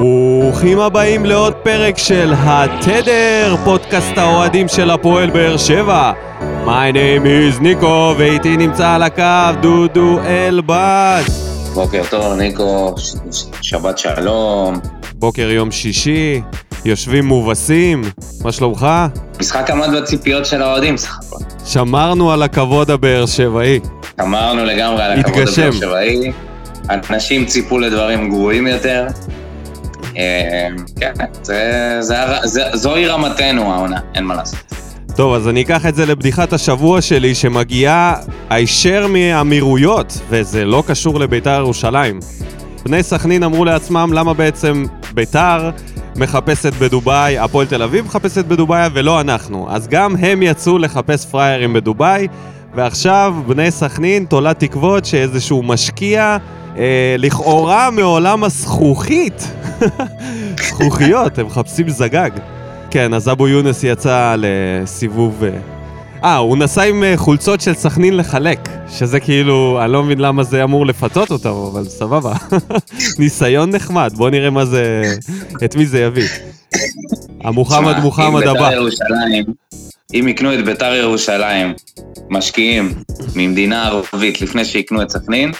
ברוכים הבאים לעוד פרק של התדר, פודקאסט האוהדים של הפועל באר שבע. My name is ניקו, ואיתי נמצא על הקו דודו אלבאס. בוקר טוב, ניקו, שבת שלום. בוקר יום שישי, יושבים מובסים, מה שלומך? משחק עמד בציפיות של האוהדים סך הכל. שמרנו על הכבוד הבאר שבעי. אמרנו לגמרי על הכבוד. הבאר שבעי. אנשים ציפו לדברים גרועים יותר. אה, כן, זוהי רמתנו העונה, אין מה לעשות. טוב, אז אני אקח את זה לבדיחת השבוע שלי, שמגיעה הישר מהאמירויות, וזה לא קשור לביתר ירושלים. בני סכנין אמרו לעצמם למה בעצם ביתר מחפשת בדובאי, הפועל תל אביב מחפשת בדובאי ולא אנחנו. אז גם הם יצאו לחפש פראיירים בדובאי, ועכשיו בני סכנין תולה תקוות שאיזשהו משקיע, לכאורה מעולם הזכוכית, זכוכיות, הם מחפשים זגג. כן, אז אבו יונס יצא לסיבוב... אה, אה, הוא נסע עם אה, חולצות של סכנין לחלק, שזה כאילו, אני לא מבין למה זה אמור לפתות אותם, אבל סבבה. ניסיון נחמד, בוא נראה מה זה, את מי זה יביא. המוחמד מוחמד הבא. בית"ר ירושלים, אם יקנו את ביתר ירושלים, משקיעים ממדינה ערבית לפני שיקנו את סכנין,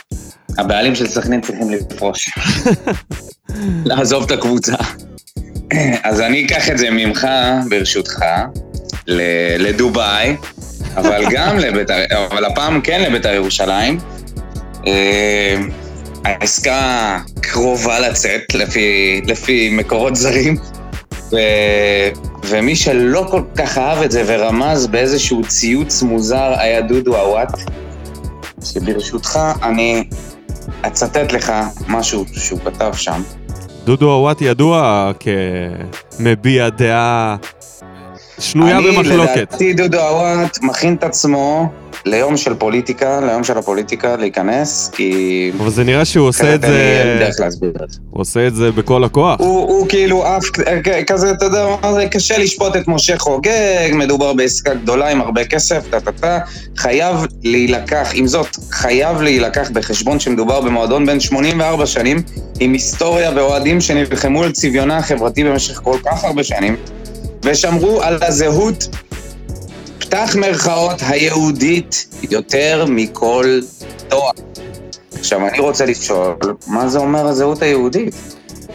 הבעלים של סכנין צריכים לפרוש. לעזוב את הקבוצה. אז אני אקח את זה ממך, ברשותך, לדובאי, אבל גם לביתר, אבל הפעם כן לביתר ירושלים. אה, העסקה קרובה לצאת, לפי, לפי מקורות זרים. ומי שלא כל כך אהב את זה ורמז באיזשהו ציוץ מוזר היה דודו עוואט, שברשותך אני אצטט לך משהו שהוא כתב שם. דודו עוואט ידוע כמביע דעה שנויה אני, במחלוקת. לדעתי דודו עוואט מכין את עצמו ליום של פוליטיקה, ליום של הפוליטיקה, להיכנס, כי... אבל זה נראה שהוא עושה את אין זה, דרך להסביר את זה. הוא עושה את זה בכל הכוח. הוא, הוא כאילו עף כזה, אתה יודע קשה לשפוט את משה חוגג, מדובר בעסקה גדולה עם הרבה כסף, טה-טה-טה, חייב להילקח, עם זאת, חייב להילקח בחשבון שמדובר במועדון בן 84 שנים, עם היסטוריה ואוהדים שנלחמו על צביונה החברתי במשך כל כך הרבה שנים, ושמרו על הזהות, פתח מירכאות, היהודית, יותר מכל תואר. עכשיו, אני רוצה לשאול, מה זה אומר הזהות היהודית?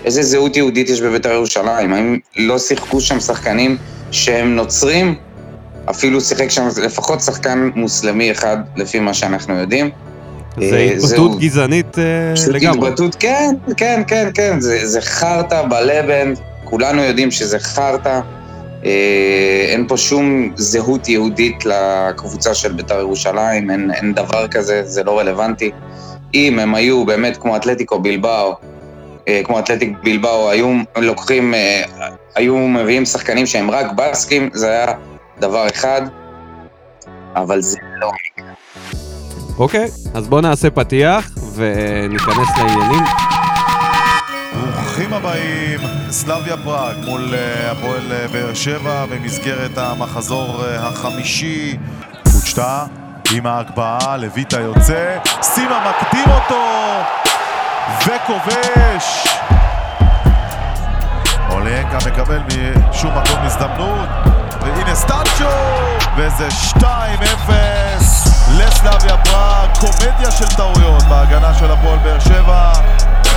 איזה זהות יהודית יש בבית"ר ירושלים? האם לא שיחקו שם שחקנים שהם נוצרים? אפילו שיחק שם לפחות שחקן מוסלמי אחד, לפי מה שאנחנו יודעים. זה אה, התבטאות. גזענית אה, לגמרי. התבטאות, כן, כן, כן, כן, זה, זה חרטא בלבן, כולנו יודעים שזה חרטא. אה, אין פה שום זהות יהודית לקבוצה של בית"ר ירושלים, אין, אין דבר כזה, זה לא רלוונטי. אם הם היו באמת כמו אתלטיקו בלבאו, אה, כמו אתלטיק בלבאו, היו לוקחים, אה, היו מביאים שחקנים שהם רק בסקים, זה היה דבר אחד, אבל זה לא. אוקיי, אז בואו נעשה פתיח וניכנס לעניינים. ברוכים הבאים, סלאביה פראג מול אה, הפועל אה, באר שבע במסגרת המחזור אה, החמישי. קוצ'טה עם ההגבהה, לויטה יוצא, סימה מקדים אותו וכובש. אוליאנקה מקבל משום מקום הזדמנות והנה סטנצ'ו וזה 2-0 לסלאביה פראג, קומדיה של טעויות בהגנה של הפועל באר שבע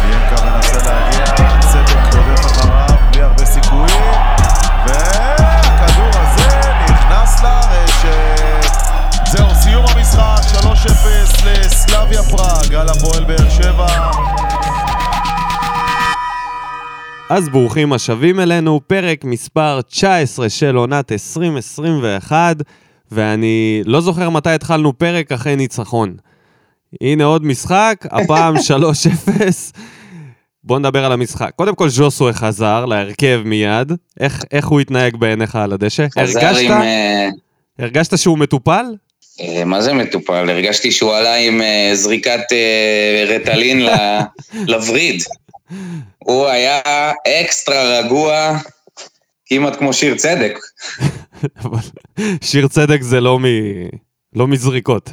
אוליאנקה מנסה להגיע, צדק רודף אחריו בלי הרבה סיכויים והכדור הזה נכנס לרשת זהו, סיום המשחק, 3-0 לסלאביה פראג על הפועל באר שבע אז ברוכים השבים אלינו, פרק מספר 19 של עונת 2021, ואני לא זוכר מתי התחלנו פרק אחרי ניצחון. הנה עוד משחק, הפעם 3-0. בואו נדבר על המשחק. קודם כל ז'וסוי חזר להרכב מיד. איך, איך הוא התנהג בעיניך על הדשא? הרגשת, עם... אה, הרגשת שהוא מטופל? אה, מה זה מטופל? הרגשתי שהוא עלה עם אה, זריקת רטלין לווריד. הוא היה אקסטרה רגוע, כמעט כמו שיר צדק. שיר צדק זה לא, מ... לא מזריקות.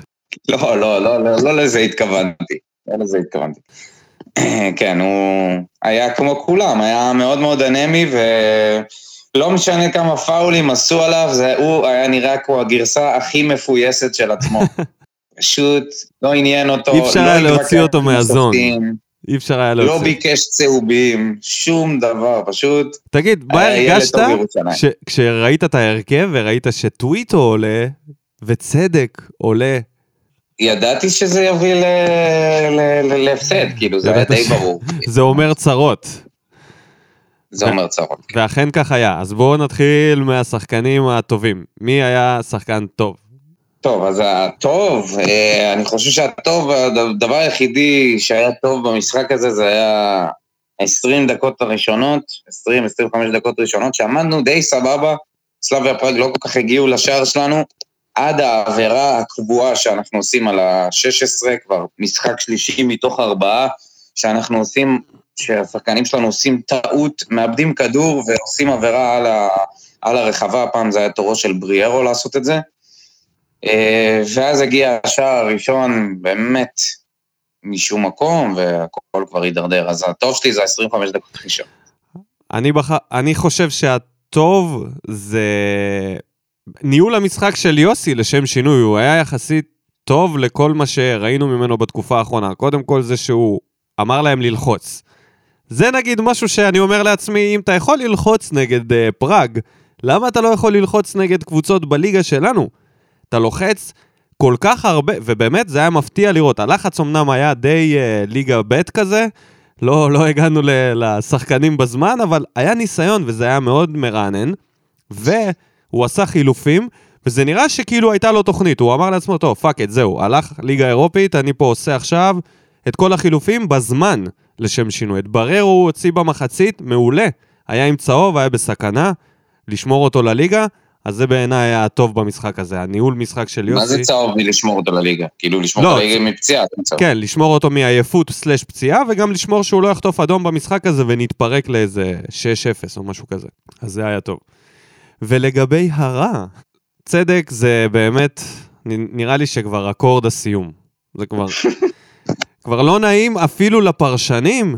לא, לא, לא, לא, לא לזה התכוונתי. לא לזה התכוונתי. כן, הוא היה כמו כולם, היה מאוד מאוד אנמי, ולא משנה כמה פאולים עשו עליו, זה, הוא היה נראה כמו הגרסה הכי מפויסת של עצמו. פשוט לא עניין אותו, אי אפשר לא היה התווכח להוציא אותו מהזון. אי אפשר היה לא להוציא. ביקש צהובים, שום דבר, פשוט תגיד, מה הרגשת כשראית את ההרכב וראית שטוויטו עולה וצדק עולה? ידעתי שזה יוביל ל- ל- ל- להפסד, כאילו, זה היה די ברור. זה אומר צרות. זה אומר צרות. ואכן כך היה. אז בואו נתחיל מהשחקנים הטובים. מי היה שחקן טוב? טוב, אז הטוב, אה, אני חושב שהטוב, הדבר היחידי שהיה טוב במשחק הזה, זה היה 20 דקות הראשונות, 20-25 דקות ראשונות, שעמדנו די סבבה, סלאביה פראג לא כל כך הגיעו לשער שלנו, עד העבירה הקבועה שאנחנו עושים על ה-16, כבר משחק שלישי מתוך ארבעה, שאנחנו עושים, שהשחקנים שלנו עושים טעות, מאבדים כדור ועושים עבירה על, ה, על הרחבה, הפעם זה היה תורו של בריארו לעשות את זה. אה, ואז הגיע השער הראשון, באמת, משום מקום, והכל כבר הידרדר. אז הטוב שלי זה 25 דקות ראשון. אני, בח... אני חושב שהטוב זה ניהול המשחק של יוסי לשם שינוי, הוא היה יחסית טוב לכל מה שראינו ממנו בתקופה האחרונה. קודם כל זה שהוא אמר להם ללחוץ. זה נגיד משהו שאני אומר לעצמי, אם אתה יכול ללחוץ נגד uh, פראג, למה אתה לא יכול ללחוץ נגד קבוצות בליגה שלנו? אתה לוחץ כל כך הרבה, ובאמת זה היה מפתיע לראות. הלחץ אמנם היה די uh, ליגה ב' כזה, לא, לא הגענו ל- לשחקנים בזמן, אבל היה ניסיון וזה היה מאוד מרענן. והוא עשה חילופים, וזה נראה שכאילו הייתה לו תוכנית. הוא אמר לעצמו, טוב, fuck it, זהו, הלך ליגה אירופית, אני פה עושה עכשיו את כל החילופים בזמן לשם שינוי. את בריירו הוא הוציא במחצית, מעולה. היה עם צהוב, היה בסכנה, לשמור אותו לליגה, אז זה בעיניי היה הטוב במשחק הזה, הניהול משחק של יוסי. מה זה צהוב מלשמור אותו לליגה? כאילו, לשמור לא, אותו לליגה מפציעה. כן, לשמור אותו מעייפות סלש פציעה, וגם לשמור שהוא לא יחטוף אדום במשחק הזה ונתפרק לאיזה 6-0 או משהו כזה. אז זה היה טוב. ולגבי הרע, צדק זה באמת, נראה לי שכבר אקורד הסיום. זה כבר... כבר לא נעים אפילו לפרשנים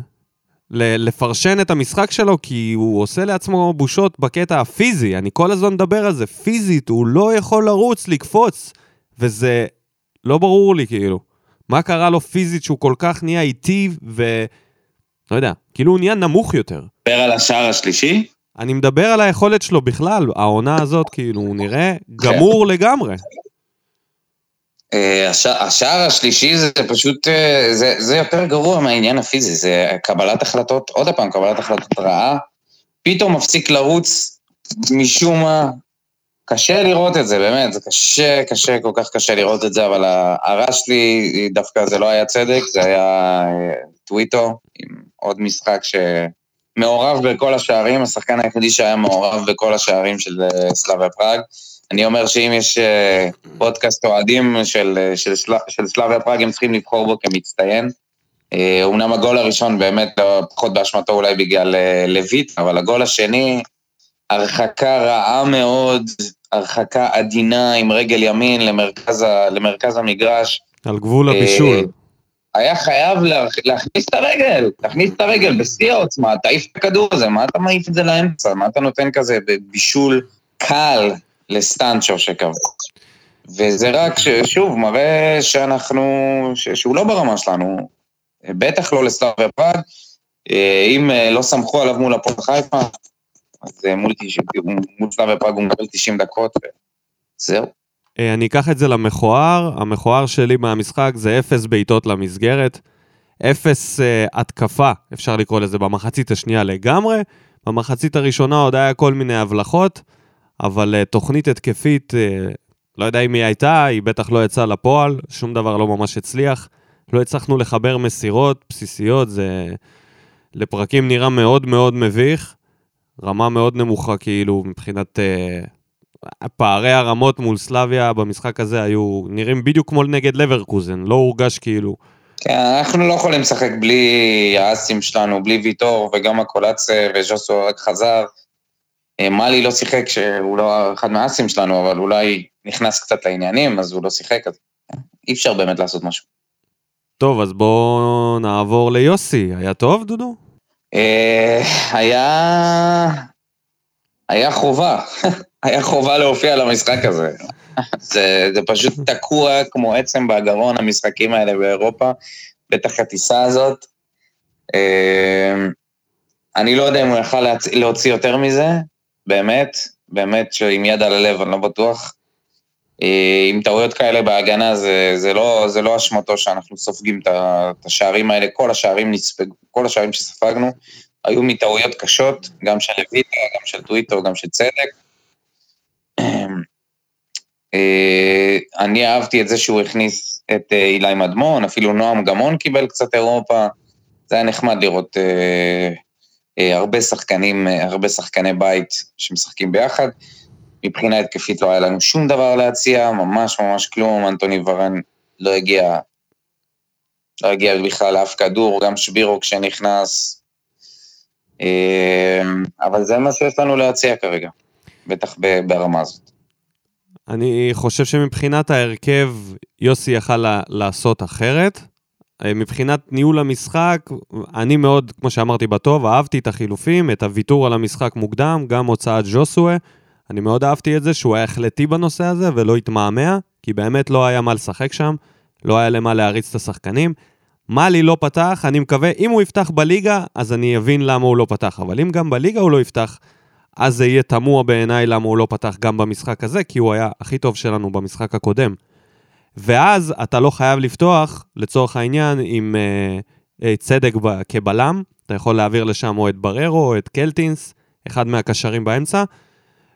לפרשן את המשחק שלו, כי הוא עושה לעצמו בושות בקטע הפיזי. אני כל הזמן מדבר על זה, פיזית, הוא לא יכול לרוץ, לקפוץ, וזה לא ברור לי, כאילו. מה קרה לו פיזית שהוא כל כך נהיה איטי ו... לא יודע, כאילו הוא נהיה נמוך יותר. דבר על השער השלישי? אני מדבר על היכולת שלו בכלל, העונה הזאת, כאילו, הוא נראה גמור לגמרי. אה, הש- השער השלישי זה פשוט, אה, זה, זה יותר גרוע מהעניין הפיזי, זה קבלת החלטות, עוד פעם, קבלת החלטות רעה, פתאום מפסיק לרוץ משום מה. קשה לראות את זה, באמת, זה קשה, קשה, כל כך קשה לראות את זה, אבל ה- הרע שלי, דווקא זה לא היה צדק, זה היה אה, טוויטו, עם עוד משחק שמעורב בכל השערים, השחקן היחידי שהיה מעורב בכל השערים של אה, סלאביה פראג. אני אומר שאם יש אה, פודקאסט אוהדים של, אה, של, של, סלאביה פראג, הם צריכים לבחור בו כמצטיין. אומנם הגול הראשון באמת לא, פחות באשמתו אולי בגלל לויט, אבל הגול השני, הרחקה רעה מאוד, הרחקה עדינה עם רגל ימין למרכז, ה, למרכז המגרש. על גבול אה, הבישול. היה חייב להכ- להכניס את הרגל, להכניס את הרגל בשיא העוצמה, תעיף את הכדור הזה, מה אתה מעיף את זה לאמצע? מה אתה נותן כזה בבישול קל לסטנצ'ו שכבש? וזה רק, ש- שוב, מראה שאנחנו, ש- שהוא לא ברמה שלנו, בטח לא לסלאביה פראג. אה, אם אה, לא סמכו עליו מול הפועל חיפה, אז אה, מול, 90 מול סלאביה פראג הוא מקבל 90 דקות, וזהו. אה, אני אקח את זה למכוער, המכוער שלי מהמשחק זה אפס בעיטות למסגרת, אפס אה, התקפה, אפשר לקרוא לזה, במחצית השנייה לגמרי. במחצית הראשונה עוד היה כל מיני הבלחות, אבל אה, תוכנית התקפית, אה, לא יודע אם היא הייתה, היא בטח לא יצאה לפועל, שום דבר לא ממש הצליח. לא הצלחנו לחבר מסירות בסיסיות, זה לפרקים נראה מאוד מאוד מביך. רמה מאוד נמוכה כאילו מבחינת אה, פערי הרמות מול סלאביה במשחק הזה היו נראים בדיוק כמו נגד לברקוזן, לא הורגש כאילו. כן, אנחנו לא יכולים לשחק בלי האסים שלנו, בלי ויטור, וגם הקולציה וז'וסו רק חזר. אה, מאלי לא שיחק, שהוא לא אחד מהאסים שלנו, אבל אולי נכנס קצת לעניינים, אז הוא לא שיחק, אז אי אפשר באמת לעשות משהו. טוב, אז בואו נעבור ליוסי. היה טוב, דודו? אה, היה... היה חובה. היה חובה להופיע למשחק הזה. זה, זה פשוט תקוע כמו עצם בגרון, המשחקים האלה באירופה, בטח הטיסה הזאת. אה, אני לא יודע אם הוא יכל להצ... להוציא יותר מזה, באמת, באמת שעם יד על הלב, אני לא בטוח. אה, עם טעויות כאלה בהגנה, זה, זה, לא, זה לא אשמתו שאנחנו סופגים את השערים האלה, כל השערים נספגו, כל השערים שספגנו היו מטעויות קשות, גם של לויטה, גם של טוויטו, גם של צדק. אה, אני אהבתי את זה שהוא הכניס את אה, אילי מדמון, אפילו נועם גמון קיבל קצת אירופה. זה היה נחמד לראות אה, הרבה שחקנים, הרבה שחקני בית שמשחקים ביחד. מבחינה התקפית לא היה לנו שום דבר להציע, ממש ממש כלום, אנטוני ורן לא הגיע, לא הגיע בכלל לאף כדור, גם שבירו כשנכנס. אבל זה מה שיש לנו להציע כרגע, בטח ברמה הזאת. אני חושב שמבחינת ההרכב, יוסי יכל לעשות אחרת. אה, מבחינת ניהול המשחק, אני מאוד, כמו שאמרתי בטוב, אהבתי את החילופים, את הוויתור על המשחק מוקדם, גם הוצאת ג'וסואה. אני מאוד אהבתי את זה שהוא היה החלטי בנושא הזה ולא התמהמה, כי באמת לא היה מה לשחק שם, לא היה למה להריץ את השחקנים. מאלי לא פתח, אני מקווה, אם הוא יפתח בליגה, אז אני אבין למה הוא לא פתח, אבל אם גם בליגה הוא לא יפתח, אז זה יהיה תמוה בעיניי למה הוא לא פתח גם במשחק הזה, כי הוא היה הכי טוב שלנו במשחק הקודם. ואז אתה לא חייב לפתוח, לצורך העניין, עם אה, אה, צדק ב, כבלם, אתה יכול להעביר לשם או את בררו או את קלטינס, אחד מהקשרים באמצע.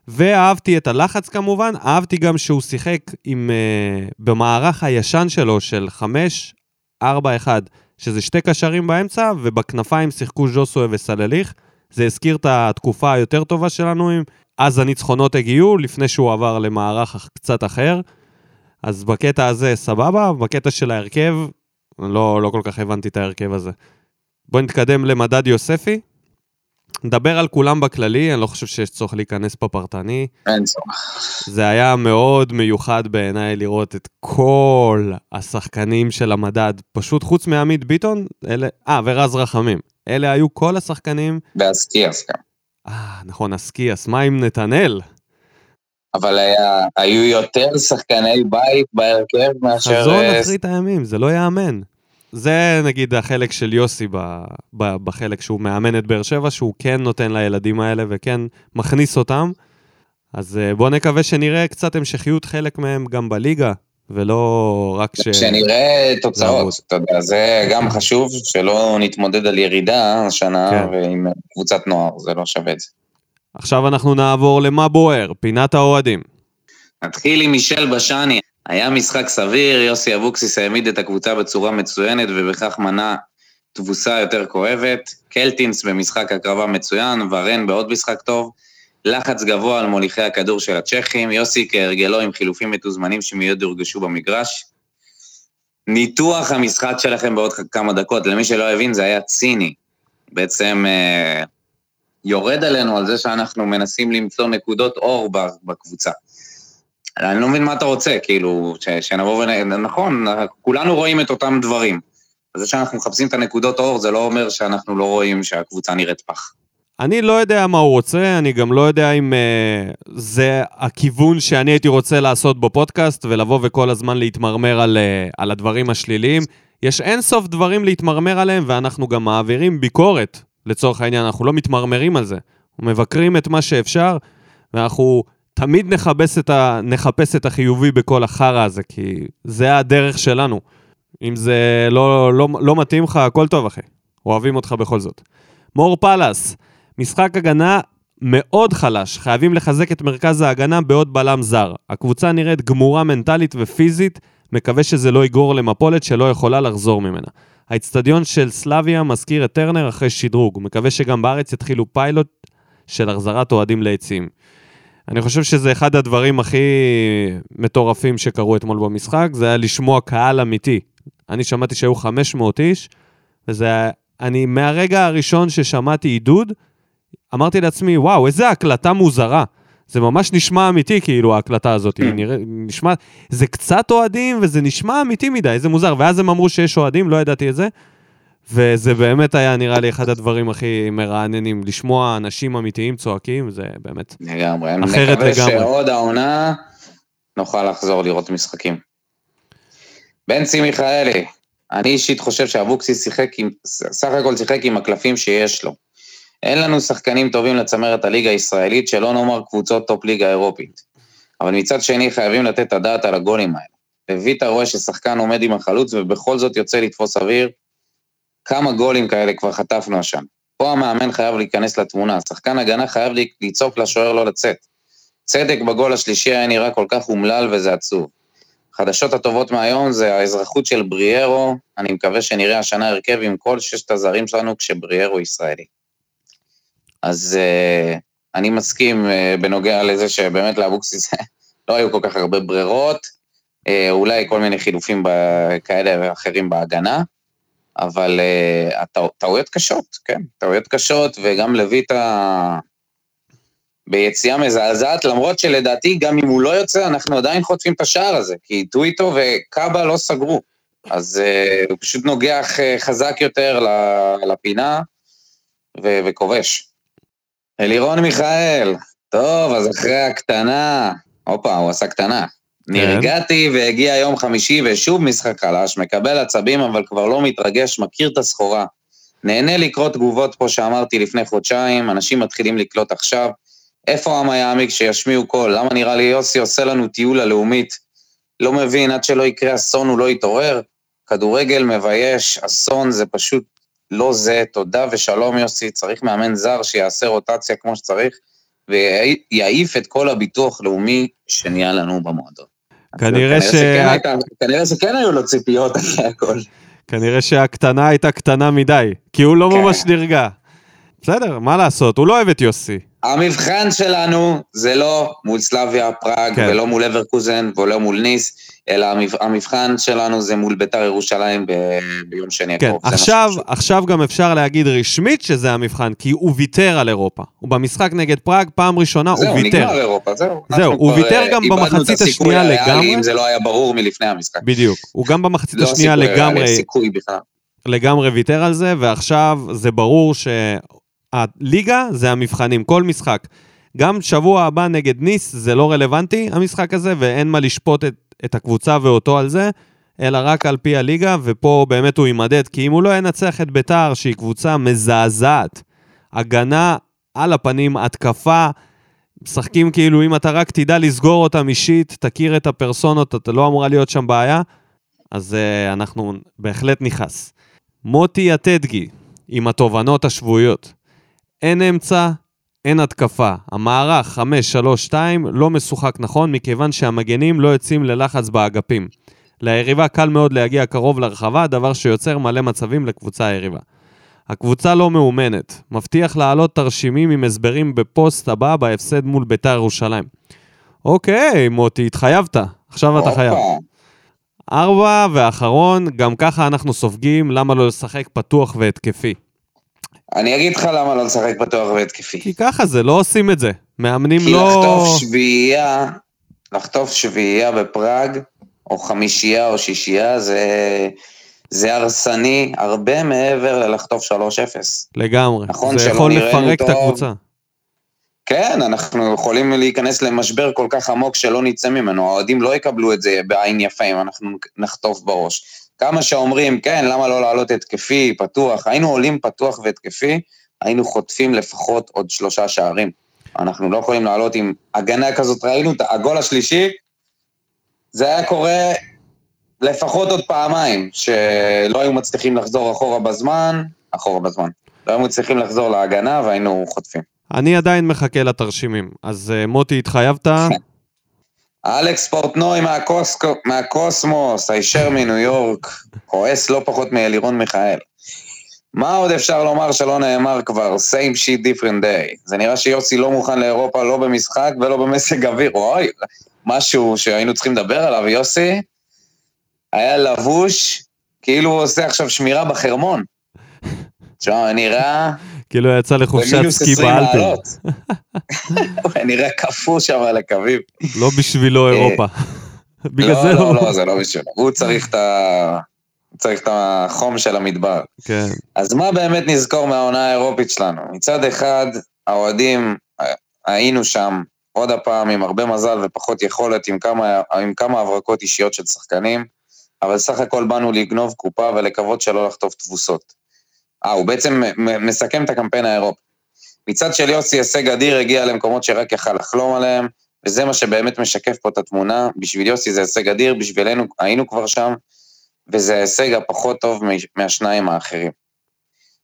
ואהבתי את הלחץ כמובן, אהבתי גם שהוא שיחק עם, אה, במערך הישן שלו של 5-4-1, שזה שתי קשרים באמצע, ובכנפיים שיחקו ז'וסוי וסלליך. זה הזכיר את התקופה היותר טובה שלנו, עם אז הניצחונות הגיעו, לפני שהוא עבר למערך קצת אחר. אז בקטע הזה סבבה, בקטע של ההרכב, לא, לא כל כך הבנתי את ההרכב הזה. בואו נתקדם למדד יוספי. נדבר על כולם בכללי, אני לא חושב שיש צורך להיכנס פה פרטני. אין צורך. זה היה מאוד מיוחד בעיניי לראות את כל השחקנים של המדד, פשוט חוץ מעמית ביטון, אלה, אה, ורז רחמים. אלה היו כל השחקנים. ואסקיאס גם. אה, נכון, אסקיאס, מה עם נתנאל? אבל היה, היו יותר שחקני בית בהרכב מאשר... חזון אה, אחרית הימים, זה לא ייאמן. זה נגיד החלק של יוסי ב, ב, בחלק שהוא מאמן את באר שבע, שהוא כן נותן לילדים האלה וכן מכניס אותם. אז אה, בואו נקווה שנראה קצת המשכיות חלק מהם גם בליגה, ולא רק ש... שנראה תוצאות, אתה יודע, זה גם חשוב, שלא נתמודד על ירידה השנה כן. ועם קבוצת נוער, זה לא שווה את זה. עכשיו אנחנו נעבור למה בוער, פינת האוהדים. נתחיל עם מישל בשני. היה משחק סביר, יוסי אבוקסיס העמיד את הקבוצה בצורה מצוינת ובכך מנע תבוסה יותר כואבת. קלטינס במשחק הקרבה מצוין, ורן בעוד משחק טוב. לחץ גבוה על מוליכי הכדור של הצ'כים, יוסי כהרגלו עם חילופים מתוזמנים שמיד יורגשו במגרש. ניתוח המשחק שלכם בעוד כמה דקות, למי שלא הבין, זה היה ציני. בעצם אה, יורד עלינו על זה שאנחנו מנסים למצוא נקודות אור בקבוצה. אני לא מבין מה אתה רוצה, כאילו, ש, שנבוא ונ... נכון, כולנו רואים את אותם דברים. זה שאנחנו מחפשים את הנקודות אור, זה לא אומר שאנחנו לא רואים שהקבוצה נראית פח. אני לא יודע מה הוא רוצה, אני גם לא יודע אם uh, זה הכיוון שאני הייתי רוצה לעשות בפודקאסט, ולבוא וכל הזמן להתמרמר על, uh, על הדברים השליליים. יש אין סוף דברים להתמרמר עליהם, ואנחנו גם מעבירים ביקורת, לצורך העניין, אנחנו לא מתמרמרים על זה. מבקרים את מה שאפשר, ואנחנו תמיד נחפש את, ה, נחפש את החיובי בכל החרא הזה, כי זה הדרך שלנו. אם זה לא, לא, לא מתאים לך, הכל טוב, אחי. אוהבים אותך בכל זאת. מור פלאס, משחק הגנה מאוד חלש, חייבים לחזק את מרכז ההגנה בעוד בלם זר. הקבוצה נראית גמורה מנטלית ופיזית, מקווה שזה לא יגרור למפולת שלא יכולה לחזור ממנה. האצטדיון של סלאביה מזכיר את טרנר אחרי שדרוג, מקווה שגם בארץ יתחילו פיילוט של החזרת אוהדים לעצים. אני חושב שזה אחד הדברים הכי מטורפים שקרו אתמול במשחק, זה היה לשמוע קהל אמיתי. אני שמעתי שהיו 500 איש, וזה... אני, מהרגע הראשון ששמעתי עידוד, אמרתי לעצמי, וואו, איזה הקלטה מוזרה. זה ממש נשמע אמיתי, כאילו, ההקלטה הזאת. היא נראה, נשמע, זה קצת אוהדים, וזה נשמע אמיתי מדי, זה מוזר. ואז הם אמרו שיש אוהדים, לא ידעתי את זה. וזה באמת היה נראה לי אחד הדברים הכי מרעננים, לשמוע אנשים אמיתיים צועקים, זה באמת... לגמרי. אחרת נקווה לגמרי. שעוד העונה נוכל לחזור לראות משחקים. בנצי מיכאלי, אני אישית חושב שאבוקסיס שיחק עם, סך הכל שיחק עם הקלפים שיש לו. אין לנו שחקנים טובים לצמרת הליגה הישראלית, שלא נאמר קבוצות top ליגה אירופית. אבל מצד שני חייבים לתת את הדעת על הגולים האלה. לויטה רואה ששחקן עומד עם החלוץ ובכל זאת יוצא לתפוס אוויר. כמה גולים כאלה כבר חטפנו השנה. פה המאמן חייב להיכנס לתמונה, שחקן הגנה חייב לצעוק לשוער לא לצאת. צדק בגול השלישי היה נראה כל כך אומלל וזה עצוב. החדשות הטובות מהיום זה האזרחות של בריירו, אני מקווה שנראה השנה הרכב עם כל ששת הזרים שלנו כשבריירו ישראלי. אז אה, אני מסכים אה, בנוגע לזה שבאמת לאבוקסיס לא היו כל כך הרבה ברירות, אה, אולי כל מיני חילופים כאלה ואחרים בהגנה, אבל אה, טעויות קשות, כן, טעויות קשות, וגם לויטה ביציאה מזעזעת, למרות שלדעתי גם אם הוא לא יוצא, אנחנו עדיין חוטפים את השער הזה, כי טוויטו וקבהא לא סגרו. אז אה, הוא פשוט נוגח אה, חזק יותר לפינה ו- וכובש. אלירון מיכאל, טוב, אז אחרי הקטנה, הופה, הוא עשה קטנה. נרגעתי והגיע יום חמישי ושוב משחק חלש, מקבל עצבים אבל כבר לא מתרגש, מכיר את הסחורה. נהנה לקרוא תגובות פה שאמרתי לפני חודשיים, אנשים מתחילים לקלוט עכשיו. איפה העם היעמיק שישמיעו קול? למה נראה לי יוסי עושה לנו טיול הלאומית? לא מבין, עד שלא יקרה אסון הוא לא יתעורר. כדורגל מבייש, אסון זה פשוט לא זה, תודה ושלום יוסי, צריך מאמן זר שיעשה רוטציה כמו שצריך, ויעיף את כל הביטוח לאומי שנהיה לנו במועדון. כנראה ש... כנראה שכן היו לו ציפיות אחרי הכל. כנראה שהקטנה הייתה קטנה מדי, כי הוא לא כן. ממש נרגע. בסדר, מה לעשות, הוא לא אוהב את יוסי. המבחן שלנו זה לא מול סלאביה פראג, כן. ולא מול אברקוזן, ולא מול ניס, אלא המב- המבחן שלנו זה מול ביתר ירושלים ב- ביום שני כן, הקרוב. עכשיו. עכשיו גם אפשר להגיד רשמית שזה המבחן, כי הוא ויתר על אירופה. הוא במשחק נגד פראג, פעם ראשונה הוא זהו, ויתר. נגמר אירופה, זהו. זהו, הוא ויתר אה, גם במחצית השנייה הריאלי, לגמרי. אם זה לא היה ברור מלפני המשחק. בדיוק. הוא גם במחצית לא השנייה לגמרי, סיכוי בכלל. לגמרי ויתר על זה, ועכשיו זה ברור שהליגה זה המבחנים, כל משחק. גם שבוע הבא נגד ניס זה לא רלוונטי, המשחק הזה, ואין מה לשפוט את, את הקבוצה ואותו על זה, אלא רק על פי הליגה, ופה באמת הוא יימדד, כי אם הוא לא ינצח את ביתר, שהיא קבוצה מזעזעת, הגנה על הפנים, התקפה, משחקים כאילו אם אתה רק תדע לסגור אותם אישית, תכיר את הפרסונות, אתה לא אמורה להיות שם בעיה, אז uh, אנחנו בהחלט נכעס. מוטי יתדגי, עם התובנות השבועיות. אין אמצע, אין התקפה. המערך 5-3-2 לא משוחק נכון מכיוון שהמגנים לא יוצאים ללחץ באגפים. ליריבה קל מאוד להגיע קרוב לרחבה, דבר שיוצר מלא מצבים לקבוצה היריבה. הקבוצה לא מאומנת. מבטיח להעלות תרשימים עם הסברים בפוסט הבא בהפסד מול ביתר ירושלים. אוקיי, מוטי, התחייבת. עכשיו אתה חייב. הופה. ארבע ואחרון, גם ככה אנחנו סופגים, למה לא לשחק פתוח והתקפי? אני אגיד לך למה לא לשחק פתוח והתקפי. כי ככה זה, לא עושים את זה. מאמנים כי לא... לחטוף שביעייה, לחטוף שביעייה בפראג, או חמישייה או שישייה, זה, זה הרסני הרבה מעבר ללחטוף 3-0. לגמרי. נכון זה יכול לפרק את. הקבוצה. כן, אנחנו יכולים להיכנס למשבר כל כך עמוק שלא נצא ממנו. האוהדים לא יקבלו את זה בעין יפה אם אנחנו נחטוף בראש. כמה שאומרים, כן, למה לא לעלות התקפי, פתוח, היינו עולים פתוח והתקפי, היינו חוטפים לפחות עוד שלושה שערים. אנחנו לא יכולים לעלות עם הגנה כזאת, ראינו את הגול השלישי, זה היה קורה לפחות עוד פעמיים, שלא היו מצליחים לחזור אחורה בזמן, אחורה בזמן. לא היו מצליחים לחזור להגנה והיינו חוטפים. אני עדיין מחכה לתרשימים. אז אה, מוטי, התחייבת? אלכס פורטנוי מהקוסמוס, הישר מניו יורק, כועס לא פחות מאלירון מיכאל. מה עוד אפשר לומר שלא נאמר כבר? same shit different day. זה נראה שיוסי לא מוכן לאירופה לא במשחק ולא במזג אוויר. אוי, משהו שהיינו צריכים לדבר עליו, יוסי, היה לבוש כאילו הוא עושה עכשיו שמירה בחרמון. תשמע, נראה כאילו יצא לחופשת סקי 20 באלפים. נראה קפוא שם על הקווים. לא בשבילו אה, אירופה. בגלל לא, זה לא, הוא... לא, זה לא בשבילו. הוא צריך את ה... צריך את החום של המדבר. כן. אז מה באמת נזכור מהעונה האירופית שלנו? מצד אחד, האוהדים, אה, היינו שם עוד הפעם עם הרבה מזל ופחות יכולת, עם כמה, עם כמה הברקות אישיות של שחקנים, אבל סך הכל באנו לגנוב קופה ולקוות שלא לחטוף תבוסות. אה, הוא בעצם מסכם את הקמפיין האירופי. מצד של יוסי, הישג אדיר הגיע למקומות שרק יכל לחלום עליהם, וזה מה שבאמת משקף פה את התמונה. בשביל יוסי זה הישג אדיר, בשבילנו היינו כבר שם, וזה ההישג הפחות טוב מהשניים האחרים.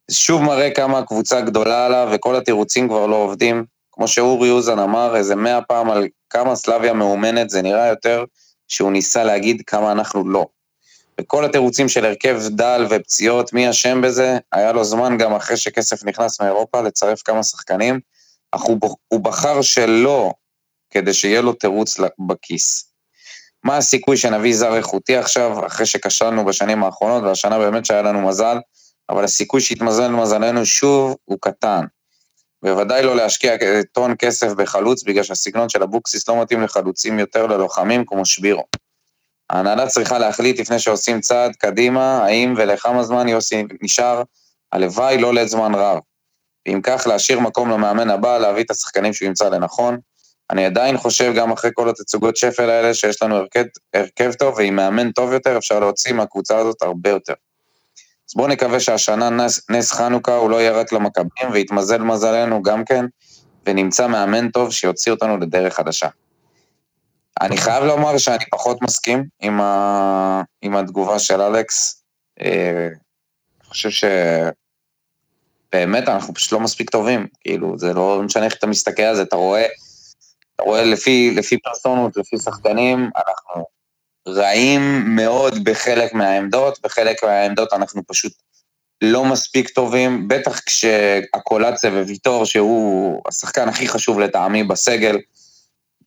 זה שוב מראה כמה הקבוצה גדולה עליו, וכל התירוצים כבר לא עובדים. כמו שאורי אוזן אמר איזה מאה פעם על כמה סלאביה מאומנת, זה נראה יותר שהוא ניסה להגיד כמה אנחנו לא. וכל התירוצים של הרכב דל ופציעות, מי אשם בזה, היה לו זמן גם אחרי שכסף נכנס מאירופה לצרף כמה שחקנים, אך הוא, הוא בחר שלא, כדי שיהיה לו תירוץ בכיס. מה הסיכוי שנביא זר איכותי עכשיו, אחרי שכשלנו בשנים האחרונות, והשנה באמת שהיה לנו מזל, אבל הסיכוי שיתמזל מזלנו שוב הוא קטן. בוודאי לא להשקיע טון כסף בחלוץ, בגלל שהסגנון של אבוקסיס לא מתאים לחלוצים יותר ללוחמים כמו שבירו. ההנהלה צריכה להחליט לפני שעושים צעד קדימה, האם ולכמה זמן יוסי נשאר, הלוואי לא לזמן רב. ואם כך, להשאיר מקום למאמן הבא, להביא את השחקנים שהוא ימצא לנכון. אני עדיין חושב, גם אחרי כל התצוגות שפל האלה, שיש לנו הרכב, הרכב טוב, ועם מאמן טוב יותר, אפשר להוציא מהקבוצה הזאת הרבה יותר. אז בואו נקווה שהשנה נס, נס חנוכה הוא לא יהיה רק למכבים, ויתמזל מזלנו גם כן, ונמצא מאמן טוב שיוציא אותנו לדרך חדשה. אני חייב לומר שאני פחות מסכים עם, ה... עם התגובה של אלכס. אה, אני חושב שבאמת אנחנו פשוט לא מספיק טובים. כאילו, זה לא משנה איך אתה מסתכל על זה, אתה רואה, אתה רואה לפי, לפי פרסונות, לפי שחקנים, אנחנו רעים מאוד בחלק מהעמדות, בחלק מהעמדות אנחנו פשוט לא מספיק טובים, בטח כשהקולציה וויטור, שהוא השחקן הכי חשוב לטעמי בסגל,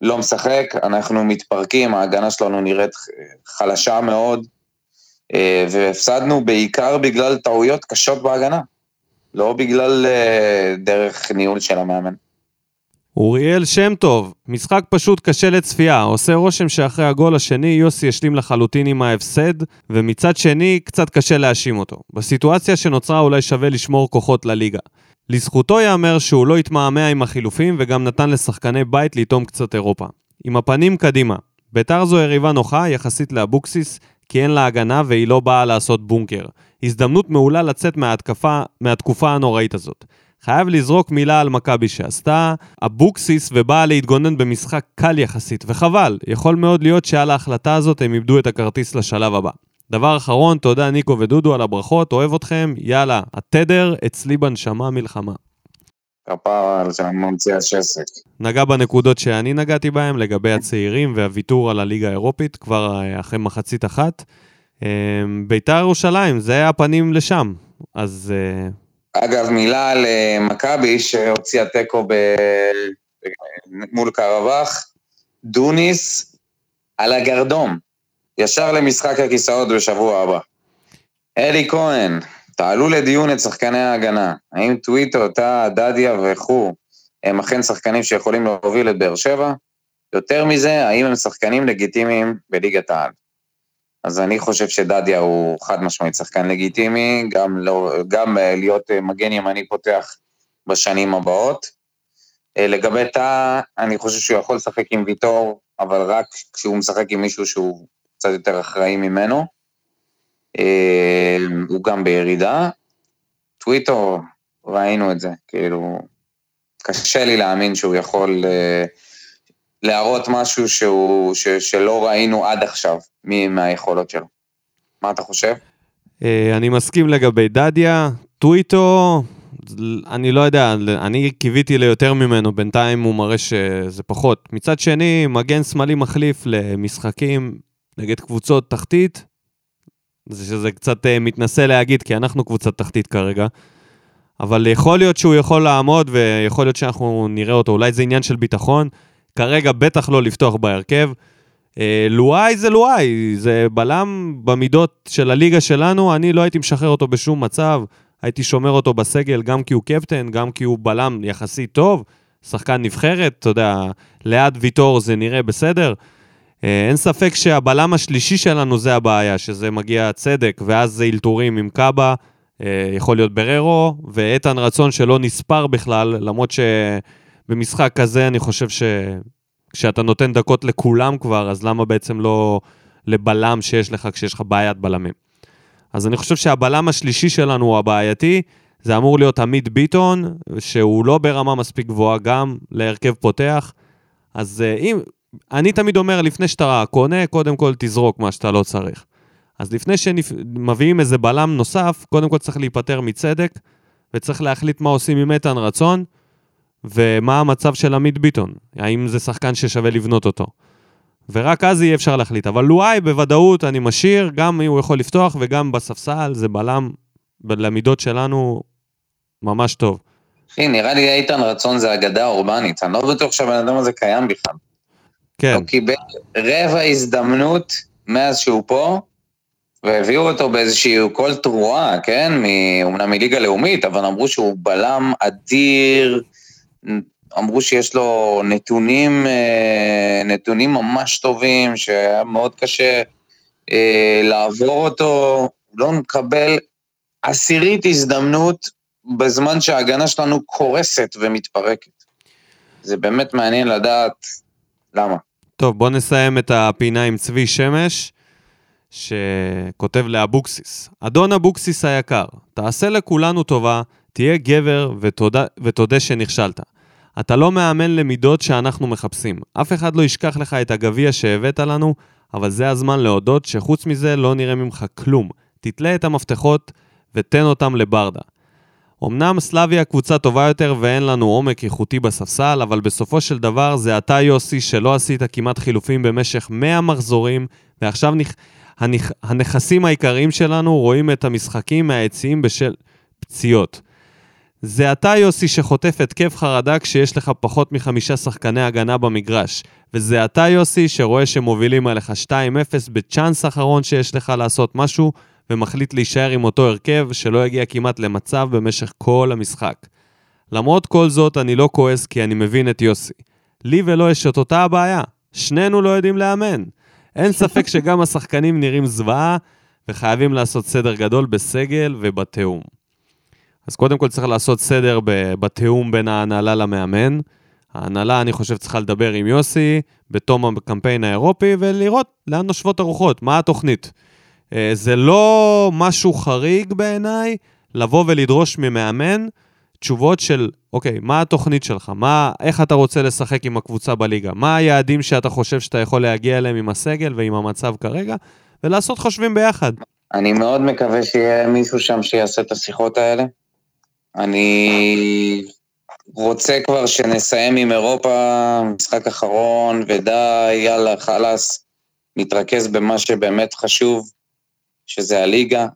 לא משחק, אנחנו מתפרקים, ההגנה שלנו נראית חלשה מאוד, אה, והפסדנו בעיקר בגלל טעויות קשות בהגנה, לא בגלל אה, דרך ניהול של המאמן. אוריאל שם טוב, משחק פשוט קשה לצפייה, עושה רושם שאחרי הגול השני יוסי השלים לחלוטין עם ההפסד, ומצד שני קצת קשה להאשים אותו. בסיטואציה שנוצרה אולי שווה לשמור כוחות לליגה. לזכותו ייאמר שהוא לא התמהמה עם החילופים וגם נתן לשחקני בית לטעום קצת אירופה. עם הפנים קדימה. ביתר זו יריבה נוחה יחסית לאבוקסיס, כי אין לה הגנה והיא לא באה לעשות בונקר. הזדמנות מעולה לצאת מההתקפה, מהתקופה הנוראית הזאת. חייב לזרוק מילה על מכבי שעשתה אבוקסיס ובאה להתגונן במשחק קל יחסית, וחבל, יכול מאוד להיות שעל ההחלטה הזאת הם איבדו את הכרטיס לשלב הבא. דבר אחרון, תודה ניקו ודודו על הברכות, אוהב אתכם, יאללה, התדר אצלי בנשמה מלחמה. כפרה על ממציא השסק. נגע בנקודות שאני נגעתי בהן לגבי הצעירים והוויתור על הליגה האירופית כבר אה, אחרי מחצית אחת. אה, ביתר ירושלים, זה הפנים לשם, אז אה, אגב, מילה על מכבי שהוציאה תיקו ב... מול קרבח, דוניס על הגרדום, ישר למשחק הכיסאות בשבוע הבא. אלי כהן, תעלו לדיון את שחקני ההגנה. האם טוויטו, טאה, דדיה וכו' הם אכן שחקנים שיכולים להוביל את באר שבע? יותר מזה, האם הם שחקנים לגיטימיים בליגת העל? אז אני חושב שדדיה הוא חד משמעית שחקן לגיטימי, גם, לא, גם אה, להיות אה, מגן ימני פותח בשנים הבאות. אה, לגבי טאה, אני חושב שהוא יכול לשחק עם ויטור, אבל רק כשהוא משחק עם מישהו שהוא קצת יותר אחראי ממנו. הוא גם בירידה. טוויטו, ראינו את זה, כאילו, קשה לי להאמין שהוא יכול להראות משהו שהוא, ש, שלא ראינו עד עכשיו מהיכולות שלו. מה אתה חושב? אני מסכים לגבי דדיה, טוויטו, אני לא יודע, אני קיוויתי ליותר ממנו, בינתיים הוא מראה שזה פחות. מצד שני, מגן שמאלי מחליף למשחקים נגד קבוצות תחתית, שזה קצת מתנשא להגיד, כי אנחנו קבוצת תחתית כרגע. אבל יכול להיות שהוא יכול לעמוד, ויכול להיות שאנחנו נראה אותו, אולי זה עניין של ביטחון. כרגע בטח לא לפתוח בהרכב. לואי זה לואי, זה בלם במידות של הליגה שלנו, אני לא הייתי משחרר אותו בשום מצב. הייתי שומר אותו בסגל גם כי הוא קפטן, גם כי הוא בלם יחסית טוב, שחקן נבחרת, אתה יודע, ליד ויטור זה נראה בסדר. אה, אין ספק שהבלם השלישי שלנו זה הבעיה, שזה מגיע צדק, ואז זה אלתורים עם קאבה, אה, יכול להיות בררו, ואיתן רצון שלא נספר בכלל, למרות שבמשחק כזה אני חושב שכשאתה נותן דקות לכולם כבר, אז למה בעצם לא לבלם שיש לך כשיש לך בעיית בלמים? אז אני חושב שהבלם השלישי שלנו הוא הבעייתי, זה אמור להיות עמית ביטון, שהוא לא ברמה מספיק גבוהה גם להרכב פותח. אז אה, אם, אני תמיד אומר, לפני שאתה קונה, קודם כל תזרוק מה שאתה לא צריך. אז לפני שמביאים איזה בלם נוסף, קודם כל צריך להיפטר מצדק, וצריך להחליט מה עושים עם איתן רצון, ומה המצב של עמית ביטון. האם זה שחקן ששווה לבנות אותו. ורק אז יהיה אפשר להחליט. אבל לואי בוודאות אני משאיר, גם אם הוא יכול לפתוח וגם בספסל, זה בלם למידות שלנו ממש טוב. אחי, נראה לי איתן רצון זה אגדה אורבנית, אני לא בטוח שהבן אדם הזה קיים בכלל. כן. הוא קיבל רבע הזדמנות מאז שהוא פה, והביאו אותו באיזושהי קול תרועה, כן? אומנם מליגה לאומית, אבל אמרו שהוא בלם אדיר, אמרו שיש לו נתונים, אה, נתונים ממש טובים, שהיה מאוד קשה אה, לעבור אותו, לא מקבל עשירית הזדמנות בזמן שההגנה שלנו קורסת ומתפרקת. זה באמת מעניין לדעת למה. טוב, בוא נסיים את הפינה עם צבי שמש, שכותב לאבוקסיס. אדון אבוקסיס היקר, תעשה לכולנו טובה, תהיה גבר ותודה, ותודה שנכשלת. אתה לא מאמן למידות שאנחנו מחפשים. אף אחד לא ישכח לך את הגביע שהבאת לנו, אבל זה הזמן להודות שחוץ מזה לא נראה ממך כלום. תתלה את המפתחות ותן אותם לברדה. אמנם סלאביה קבוצה טובה יותר ואין לנו עומק איכותי בספסל, אבל בסופו של דבר זה אתה יוסי שלא עשית כמעט חילופים במשך 100 מחזורים, ועכשיו נכ... הנכ... הנכסים העיקריים שלנו רואים את המשחקים מהיציעים בשל פציעות. זה אתה, יוסי, שחוטף התקף חרדה כשיש לך פחות מחמישה שחקני הגנה במגרש. וזה אתה, יוסי, שרואה שמובילים עליך 2-0 בצ'אנס אחרון שיש לך לעשות משהו, ומחליט להישאר עם אותו הרכב שלא יגיע כמעט למצב במשך כל המשחק. למרות כל זאת, אני לא כועס כי אני מבין את יוסי. לי ולו יש את אותה הבעיה, שנינו לא יודעים לאמן. אין ספק שגם השחקנים נראים זוועה, וחייבים לעשות סדר גדול בסגל ובתיאום. אז קודם כל צריך לעשות סדר בתיאום בין ההנהלה למאמן. ההנהלה, אני חושב, צריכה לדבר עם יוסי בתום הקמפיין האירופי ולראות לאן נושבות הרוחות, מה התוכנית. אה, זה לא משהו חריג בעיניי לבוא ולדרוש ממאמן תשובות של, אוקיי, מה התוכנית שלך? מה, איך אתה רוצה לשחק עם הקבוצה בליגה? מה היעדים שאתה חושב שאתה יכול להגיע אליהם עם הסגל ועם המצב כרגע? ולעשות חושבים ביחד. אני מאוד מקווה שיהיה מישהו שם שיעשה את השיחות האלה. אני רוצה כבר שנסיים עם אירופה, משחק אחרון, ודי, יאללה, חלאס, נתרכז במה שבאמת חשוב, שזה הליגה.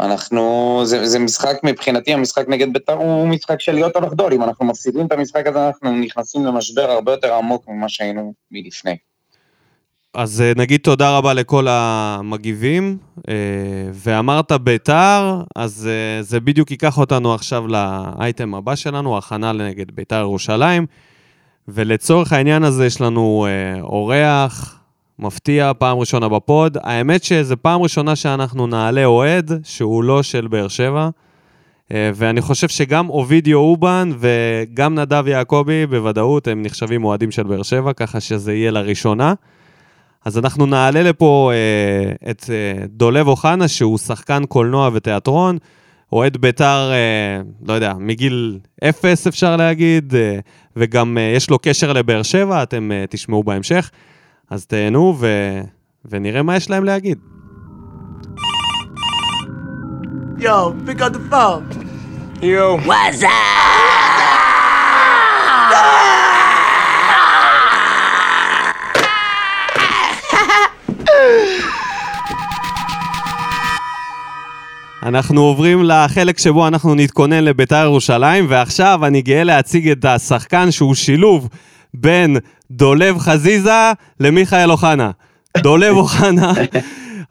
אנחנו, זה, זה משחק מבחינתי, המשחק נגד בית"ר הוא משחק של להיות או לחדול. אם אנחנו מפסידים את המשחק הזה, אנחנו נכנסים למשבר הרבה יותר עמוק ממה שהיינו מלפני. אז אה, נגיד תודה רבה לכל המגיבים, אה, ואמרת ביתר, אז אה, זה בדיוק ייקח אותנו עכשיו לאייטם הבא שלנו, הכנה נגד ביתר ירושלים, ולצורך העניין הזה יש לנו אורח מפתיע, פעם ראשונה בפוד. האמת שזו פעם ראשונה שאנחנו נעלה אוהד שהוא לא של באר שבע, ואני חושב שגם אובידיו אובן וגם נדב יעקבי, בוודאות, הם נחשבים אוהדים של באר שבע, ככה שזה יהיה לראשונה. אז אנחנו נעלה לפה אה, את אה, דולב אוחנה, שהוא שחקן קולנוע ותיאטרון, אוהד בית"ר, אה, לא יודע, מגיל אפס אפשר להגיד, אה, וגם אה, יש לו קשר לבאר שבע, אתם אה, תשמעו בהמשך. אז תהנו ו... ונראה מה יש להם להגיד. יואו, pick up the phone. יואו. What's up? אנחנו עוברים לחלק שבו אנחנו נתכונן לביתר ירושלים, ועכשיו אני גאה להציג את השחקן שהוא שילוב בין דולב חזיזה למיכאל אוחנה. דולב אוחנה,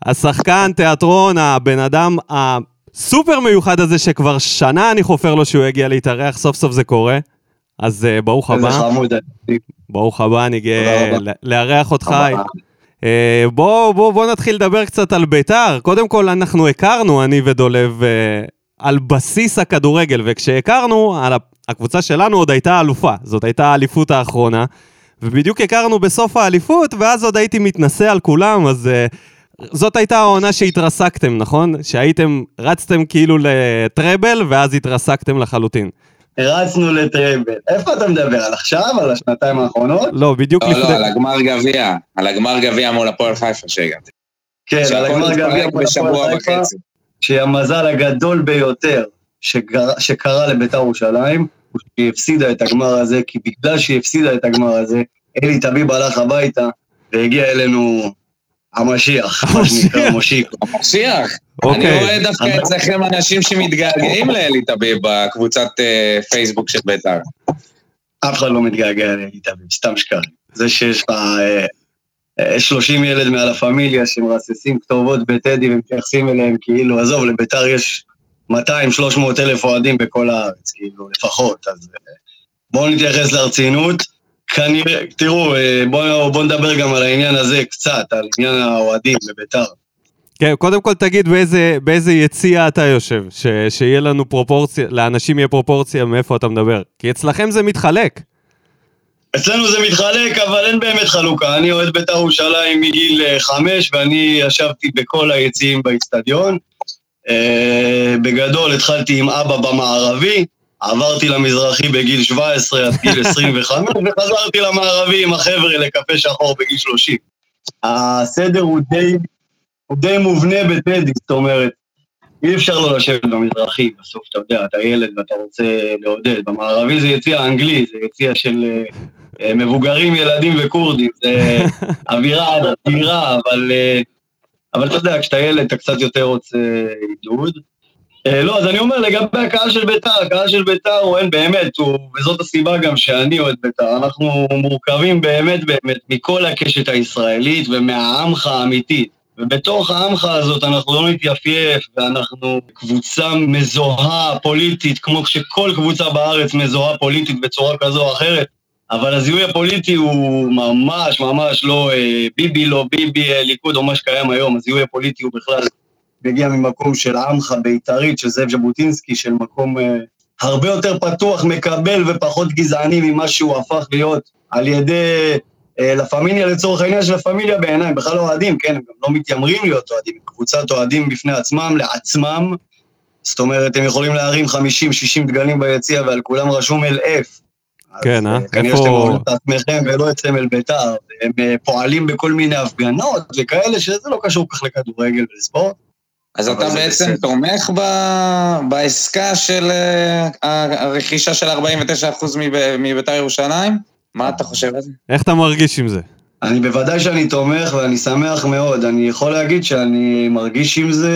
השחקן, תיאטרון, הבן אדם הסופר מיוחד הזה שכבר שנה אני חופר לו שהוא יגיע להתארח, סוף סוף זה קורה. אז uh, ברוך הבא, חמוד. ברוך הבא, אני גאה לארח אותך. אה, בוא, בוא, בוא נתחיל לדבר קצת על ביתר. קודם כל, אנחנו הכרנו, אני ודולב, אה, על בסיס הכדורגל, וכשהכרנו, על הקבוצה שלנו עוד הייתה אלופה. זאת הייתה האליפות האחרונה, ובדיוק הכרנו בסוף האליפות, ואז עוד הייתי מתנשא על כולם, אז אה, זאת הייתה העונה שהתרסקתם, נכון? שהייתם, רצתם כאילו לטראבל, ואז התרסקתם לחלוטין. רצנו לטראבל. איפה אתה מדבר? על עכשיו? על השנתיים האחרונות? לא, בדיוק לא, לפני... לא, על הגמר גביע. על הגמר גביע מול הפועל חיפה שהגעתי. כן, על הגמר גביע מול בשבוע הפועל חיפה, וחצי. שהמזל הגדול ביותר שגר- שקרה לביתר ירושלים, הוא שהיא הפסידה את הגמר הזה, כי בגלל שהיא הפסידה את הגמר הזה, אלי טביב הלך הביתה, והגיע אלינו המשיח, מה שנקרא. מושיקו. המשיח. אוקיי. אני רואה דווקא אצלכם אנשים שמתגעגעים לאלי טביב בקבוצת אה, פייסבוק של בית"ר. אף אחד לא מתגעגע לאלי טביב, סתם שקרים. זה שיש לך אה, אה, 30 ילד מעל הפמיליה שמרססים כתובות בטדי ומתייחסים אליהם כאילו, עזוב, לביתר יש 200-300 אלף אוהדים בכל הארץ, כאילו, לפחות, אז אה, בואו נתייחס לרצינות. כנראה, תראו, אה, בואו בוא נדבר גם על העניין הזה קצת, על עניין האוהדים בביתר. כן, קודם כל תגיד באיזה, באיזה יציע אתה יושב, ש, שיהיה לנו פרופורציה, לאנשים יהיה פרופורציה מאיפה אתה מדבר. כי אצלכם זה מתחלק. אצלנו זה מתחלק, אבל אין באמת חלוקה. אני אוהד בית"ר ירושלים מגיל אה, חמש, ואני ישבתי בכל היציעים באיצטדיון. אה, בגדול, התחלתי עם אבא במערבי, עברתי למזרחי בגיל 17 עד גיל 25, וחזרתי למערבי עם החבר'ה לקפה שחור בגיל 30. הסדר הוא די, הוא די מובנה בטדי, זאת אומרת, אי אפשר לא לשבת במזרחי, בסוף אתה יודע, אתה ילד ואתה רוצה לעודד. במערבי זה יציע אנגלי, זה יציע של אה, מבוגרים, ילדים וכורדים, זה אווירה אדירה, אבל, אה, אבל אתה יודע, כשאתה ילד אתה קצת יותר רוצה עידוד. אה, לא, אז אני אומר, לגבי הקהל של ביתר, הקהל של ביתר הוא אין באמת, הוא, וזאת הסיבה גם שאני אוהד ביתר, אנחנו מורכבים באמת באמת מכל הקשת הישראלית ומהעמך האמיתית. ובתוך העמך הזאת אנחנו לא נתייפייף, ואנחנו קבוצה מזוהה פוליטית, כמו שכל קבוצה בארץ מזוהה פוליטית בצורה כזו או אחרת, אבל הזיהוי הפוליטי הוא ממש ממש לא אה, ביבי, לא ביבי, אה, ליכוד או מה שקיים היום, הזיהוי הפוליטי הוא בכלל מגיע ממקום של עמך בית"רית, של זאב ז'בוטינסקי, של מקום אה, הרבה יותר פתוח, מקבל ופחות גזעני ממה שהוא הפך להיות על ידי אה, לה פמיליה לצורך העניין של הפמיליה בעיניי, הם בכלל לא אוהדים, כן, הם גם לא מתיימרים להיות אוהדים, קבוצת אוהדים בפני עצמם, לעצמם, זאת אומרת, הם יכולים להרים 50-60 דגלים ביציע ועל כולם רשום אל אף. כן, אה? כנראה איפה- שאתם אומרים את עצמכם ולא את סמל בית"ר, הם אה, פועלים בכל מיני הפגנות וכאלה, שזה לא קשור כך לכדורגל ולספורט. אז אתה בעצם בסדר. תומך ב- בעסקה של אה, הרכישה של 49% מב- מביתר ירושלים? מה אתה חושב על זה? איך אתה מרגיש עם זה? אני בוודאי שאני תומך ואני שמח מאוד. אני יכול להגיד שאני מרגיש עם זה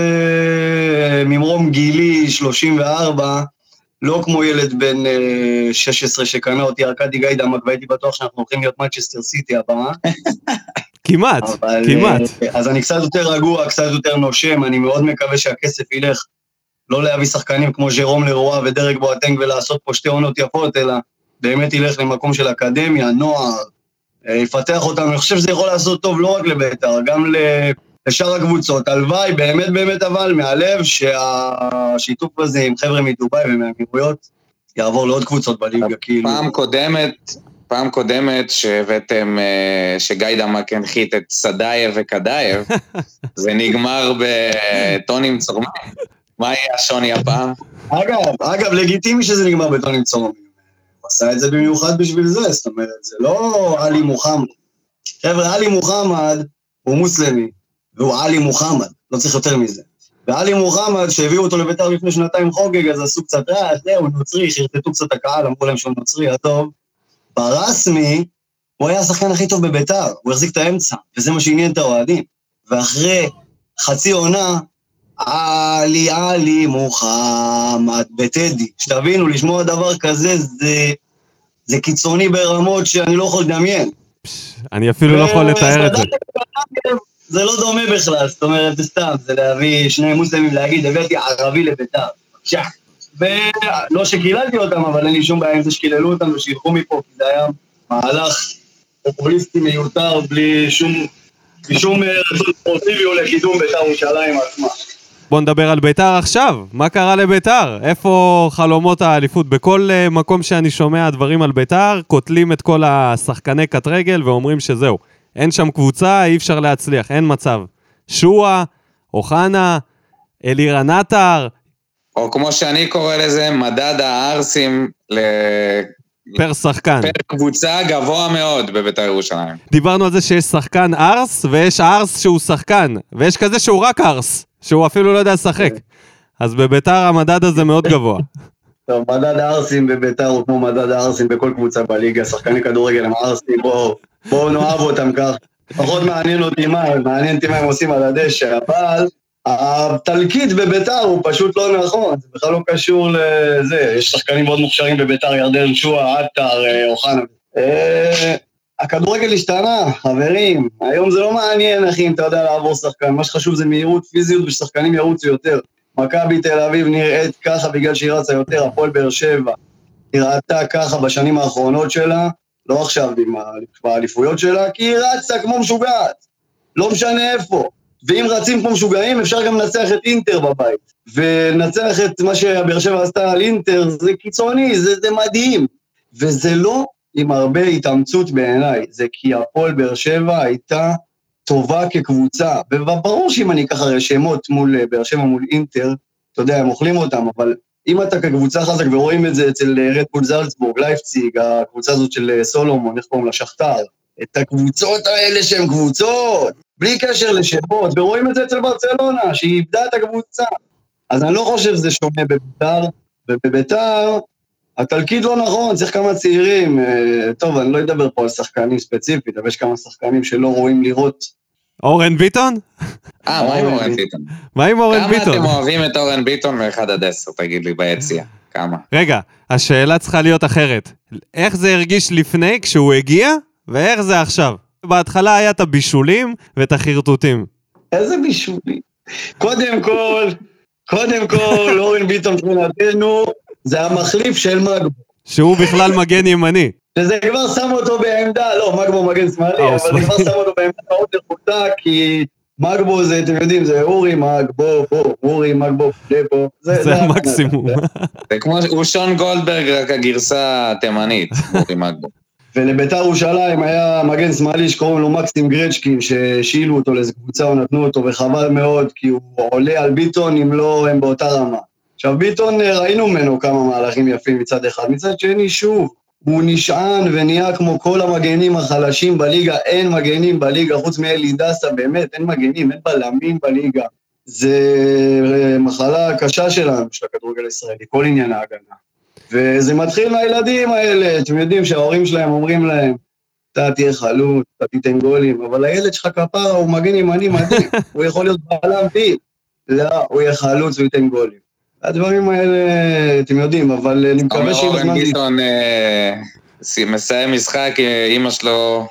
ממרום גילי 34, לא כמו ילד בן אה, 16 שקנה אותי ארכדי גיידמק והייתי בטוח שאנחנו הולכים להיות מצ'סטר סיטי הבאה. כמעט, אבל, כמעט. אה, אז אני קצת יותר רגוע, קצת יותר נושם, אני מאוד מקווה שהכסף ילך לא להביא שחקנים כמו ז'רום לרואה ודרק בואטנג ולעשות פה שתי עונות יפות, אלא באמת ילך למקום של אקדמיה, נוער, אה, יפתח אותנו. אני חושב שזה יכול לעשות טוב לא רק לבית"ר, גם ל- לשאר הקבוצות. הלוואי, באמת באמת אבל, מהלב, שהשיתוף הזה עם חבר'ה מדובאי ומהאמירויות יעבור לעוד קבוצות בליגה, כאילו. פעם קודמת, פעם קודמת שהבאתם, אה, שגיידמק הנחית את סדייב וכדייב, זה נגמר בטונים צורמים. מה יהיה השוני הפעם? אגב, אגב, לגיטימי שזה נגמר בטונים צורמים. הוא עשה את זה במיוחד בשביל זה, זאת אומרת, זה לא עלי מוחמד. חבר'ה, עלי מוחמד הוא מוסלמי, והוא עלי מוחמד, לא צריך יותר מזה. ועלי מוחמד, שהביאו אותו לביתר לפני שנתיים חוגג, אז עשו קצת רעש, זהו, נוצרי, חרטטו קצת הקהל, אמרו להם שהוא נוצרי, הטוב. ברסמי, הוא היה השחקן הכי טוב בביתר, הוא החזיק את האמצע, וזה מה שעניין את האוהדים. ואחרי חצי עונה, עלי עלי מוחמד בטדי. שתבינו, לשמוע דבר כזה זה, זה קיצוני ברמות שאני לא יכול לדמיין. אני אפילו לא יכול לתאר את זה. זה לא דומה בכלל, זאת אומרת, זה סתם, זה להביא שני מוסלמים להגיד, הבאתי ערבי לביתר, בבקשה. ולא שקיללתי אותם, אבל אין לי שום בעיה עם זה שקיללו אותם ושילכו מפה, כי זה היה מהלך פופוליסטי מיותר, בלי שום, שום אה, רצון ספורטיבי או לקידום ביתר ירושלים עצמה. בוא נדבר על ביתר עכשיו, מה קרה לביתר? איפה חלומות האליפות? בכל uh, מקום שאני שומע דברים על ביתר, קוטלים את כל השחקני קט רגל ואומרים שזהו. אין שם קבוצה, אי אפשר להצליח, אין מצב. שועה, אוחנה, אלירן עטר. או כמו שאני קורא לזה, מדד הערסים ל... פר שחקן. פר קבוצה גבוה מאוד בבית"ר ירושלים. דיברנו על זה שיש שחקן ארס, ויש ארס שהוא שחקן, ויש כזה שהוא רק ארס, שהוא אפילו לא יודע לשחק. אז בביתר המדד הזה מאוד גבוה. טוב, מדד הערסים בביתר הוא כמו מדד הערסים בכל קבוצה בליגה, שחקני כדורגל הם ערסים, בואו בוא נאהב אותם כך. פחות מעניין אותי מה מעניין אותי מה הם עושים על הדשא, אבל התלקיט בביתר הוא פשוט לא נכון, זה בכלל לא קשור לזה. יש שחקנים מאוד מוכשרים בביתר, ירדן שועה, עטר, אה, אוחנה. אה, הכדורגל השתנה, חברים. היום זה לא מעניין, אחי, אם אתה יודע לעבור שחקן. מה שחשוב זה מהירות, פיזיות, וששחקנים ירוצו יותר. מכבי תל אביב נראית ככה בגלל שהיא רצה יותר, הפועל באר שבע נראתה ככה בשנים האחרונות שלה, לא עכשיו עם האליפויות שלה, כי היא רצה כמו משוגעת. לא משנה איפה. ואם רצים כמו משוגעים, אפשר גם לנצח את אינטר בבית. ולנצח את מה שבאר שבע עשתה על אינטר, זה קיצוני, זה, זה מדהים. וזה לא עם הרבה התאמצות בעיניי, זה כי הפועל באר שבע הייתה טובה כקבוצה. וברור שאם אני אקח הרי שמות מול אה, באר שבע מול אינטר, אתה יודע, הם אוכלים אותם, אבל אם אתה כקבוצה חזק ורואים את זה אצל אה, רדפול זלצבורג, לייפציג, הקבוצה הזאת של אה, סולומון, איך קוראים לה? שכתר, את הקבוצות האלה שהן קבוצות, בלי קשר לשמות, ורואים את זה אצל ברצלונה, שהיא איבדה את הקבוצה. אז אני לא חושב שזה שונה בביתר, ובביתר התלכיד לא נכון, צריך כמה צעירים. אה, טוב, אני לא אדבר פה על שחקנים ספציפית, אבל יש כמה שחקנים שלא רואים לראות. אורן ביטון? אה, מה עם אורן ביטון? מה עם אורן ביטון? כמה אתם אוהבים את אורן ביטון מ-1 עד 10, תגיד לי, ביציע? כמה? רגע, השאלה צריכה להיות אחרת. איך זה הרגיש לפני, כשהוא הגיע, ואיך זה עכשיו? בהתחלה היה את הבישולים ואת החרטוטים. איזה בישולים? קודם כל, קודם כל, אורן ביטון מבחינתנו, זה המחליף של מגבו. שהוא בכלל מגן ימני. שזה כבר שם אותו בעמדה, לא, מגבו מגן שמאלי, אה, אבל זה כבר שם אותו בעמדה מאוד נחותה, כי מגבו זה, אתם יודעים, זה אורי מגבו, בוא, אורי מגבו, פלבו. זה המקסימום. זה כמו, הוא שון גולדברג, רק הגרסה התימנית, אורי מגבו. ולביתר ירושלים היה מגן שמאלי שקוראים לו מקסים גרצ'קין, שהשאילו אותו לאיזה קבוצה או נתנו אותו, וחבל מאוד, כי הוא עולה על ביטון אם לא הם באותה רמה. עכשיו ביטון, אה, ראינו ממנו כמה מהלכים יפים מצד אחד, מצד שני, שוב, הוא נשען ונהיה כמו כל המגנים החלשים בליגה, אין מגנים בליגה, חוץ מאלי דסה, באמת, אין מגנים, אין בלמים בליגה. זה אה, מחלה קשה שלנו, של הכדורגל הישראלי, כל עניין ההגנה. וזה מתחיל מהילדים האלה, אתם יודעים שההורים שלהם אומרים להם, אתה תהיה חלוץ, אתה תיתן גולים, אבל הילד שלך כפרה הוא מגן ימני מדהים, הוא יכול להיות בעלם פיל. לא, הוא יהיה חלוץ, הוא ייתן גולים. הדברים האלה, אתם יודעים, אבל אני מקווה שעם הזמן... אורן ביטון אה, מסיים משחק, אימא שלו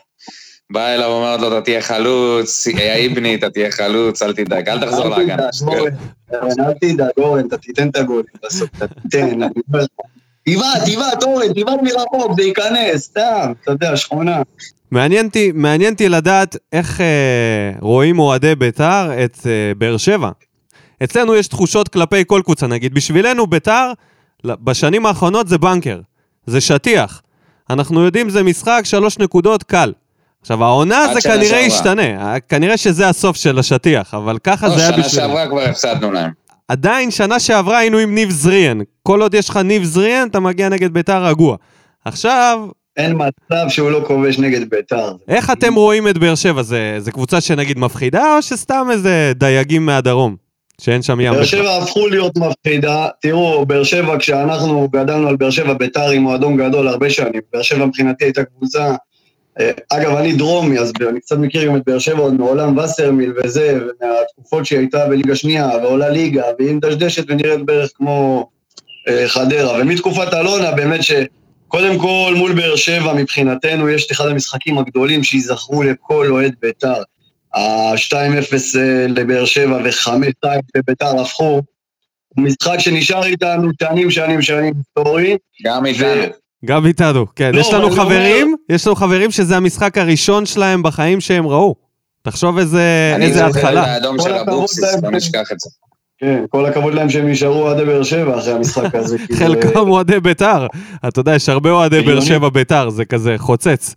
באה אליו ואומרת לו, אתה תהיה חלוץ, איבני, אתה תהיה חלוץ, אל תדאג, אל תחזור להגנה. אל תדאג, אורן, אתה תיתן את הגולים בסוף, אתה תיתן. תבעט, תבעט, אורן, תבעט מרחוק, זה ייכנס, סתם, אתה יודע, שכונה. מעניין אותי לדעת איך אה, רואים אוהדי בית"ר את אה, באר שבע. אצלנו יש תחושות כלפי כל קבוצה, נגיד, בשבילנו בית"ר, בשנים האחרונות זה בנקר, זה שטיח. אנחנו יודעים זה משחק, שלוש נקודות, קל. עכשיו, העונה זה כנראה. ישתנה, כנראה שזה הסוף של השטיח, אבל ככה לא, זה היה בשבילנו. שנה שעברה כבר הפסדנו להם. עדיין, שנה שעברה היינו עם ניב זריאן. כל עוד יש לך ניב זריאן, אתה מגיע נגד ביתר רגוע. עכשיו... אין מצב שהוא לא כובש נגד ביתר. איך אתם רואים את באר שבע? זה, זה קבוצה שנגיד מפחידה, או שסתם איזה דייגים מהדרום? שאין שם ים. באר שבע הפכו להיות מפחידה. תראו, באר שבע, כשאנחנו גדלנו על באר שבע, ביתר עם מועדון גדול הרבה שנים. באר שבע מבחינתי הייתה קבוצה... אה, אגב, אני דרומי, אז אני קצת מכיר גם את באר שבע עוד מעולם וסרמיל וזה, ומהתקופות שהיא הייתה בליגה שנייה, ועולה ליגה, והיא מדשדשת ונראית בערך כמו אה, חדרה. ומתקופת אלונה, באמת שקודם כל מול באר שבע מבחינתנו יש את אחד המשחקים הגדולים שייזכרו לכל אוהד ביתר. ה-2-0 אה, לבאר שבע ו-5-2 לביתר הפכו, הוא משחק שנשאר איתנו שנים, שנים, שנים היסטורי. גם איתנו. גם איתנו, כן. לא, יש לנו אני חברים, יש לנו חברים שזה המשחק הראשון שלהם בחיים שהם ראו. תחשוב איזה אני איזה זוכר את התחלה. האדום כל של הכבוד אבוקסיס. לא נשכח את זה. כן, כל הכבוד להם שהם נשארו עד באר שבע אחרי המשחק הזה. חלקם אוהדי בית"ר. אתה יודע, יש הרבה אוהדי באר. שבע בית"ר, זה כזה חוצץ.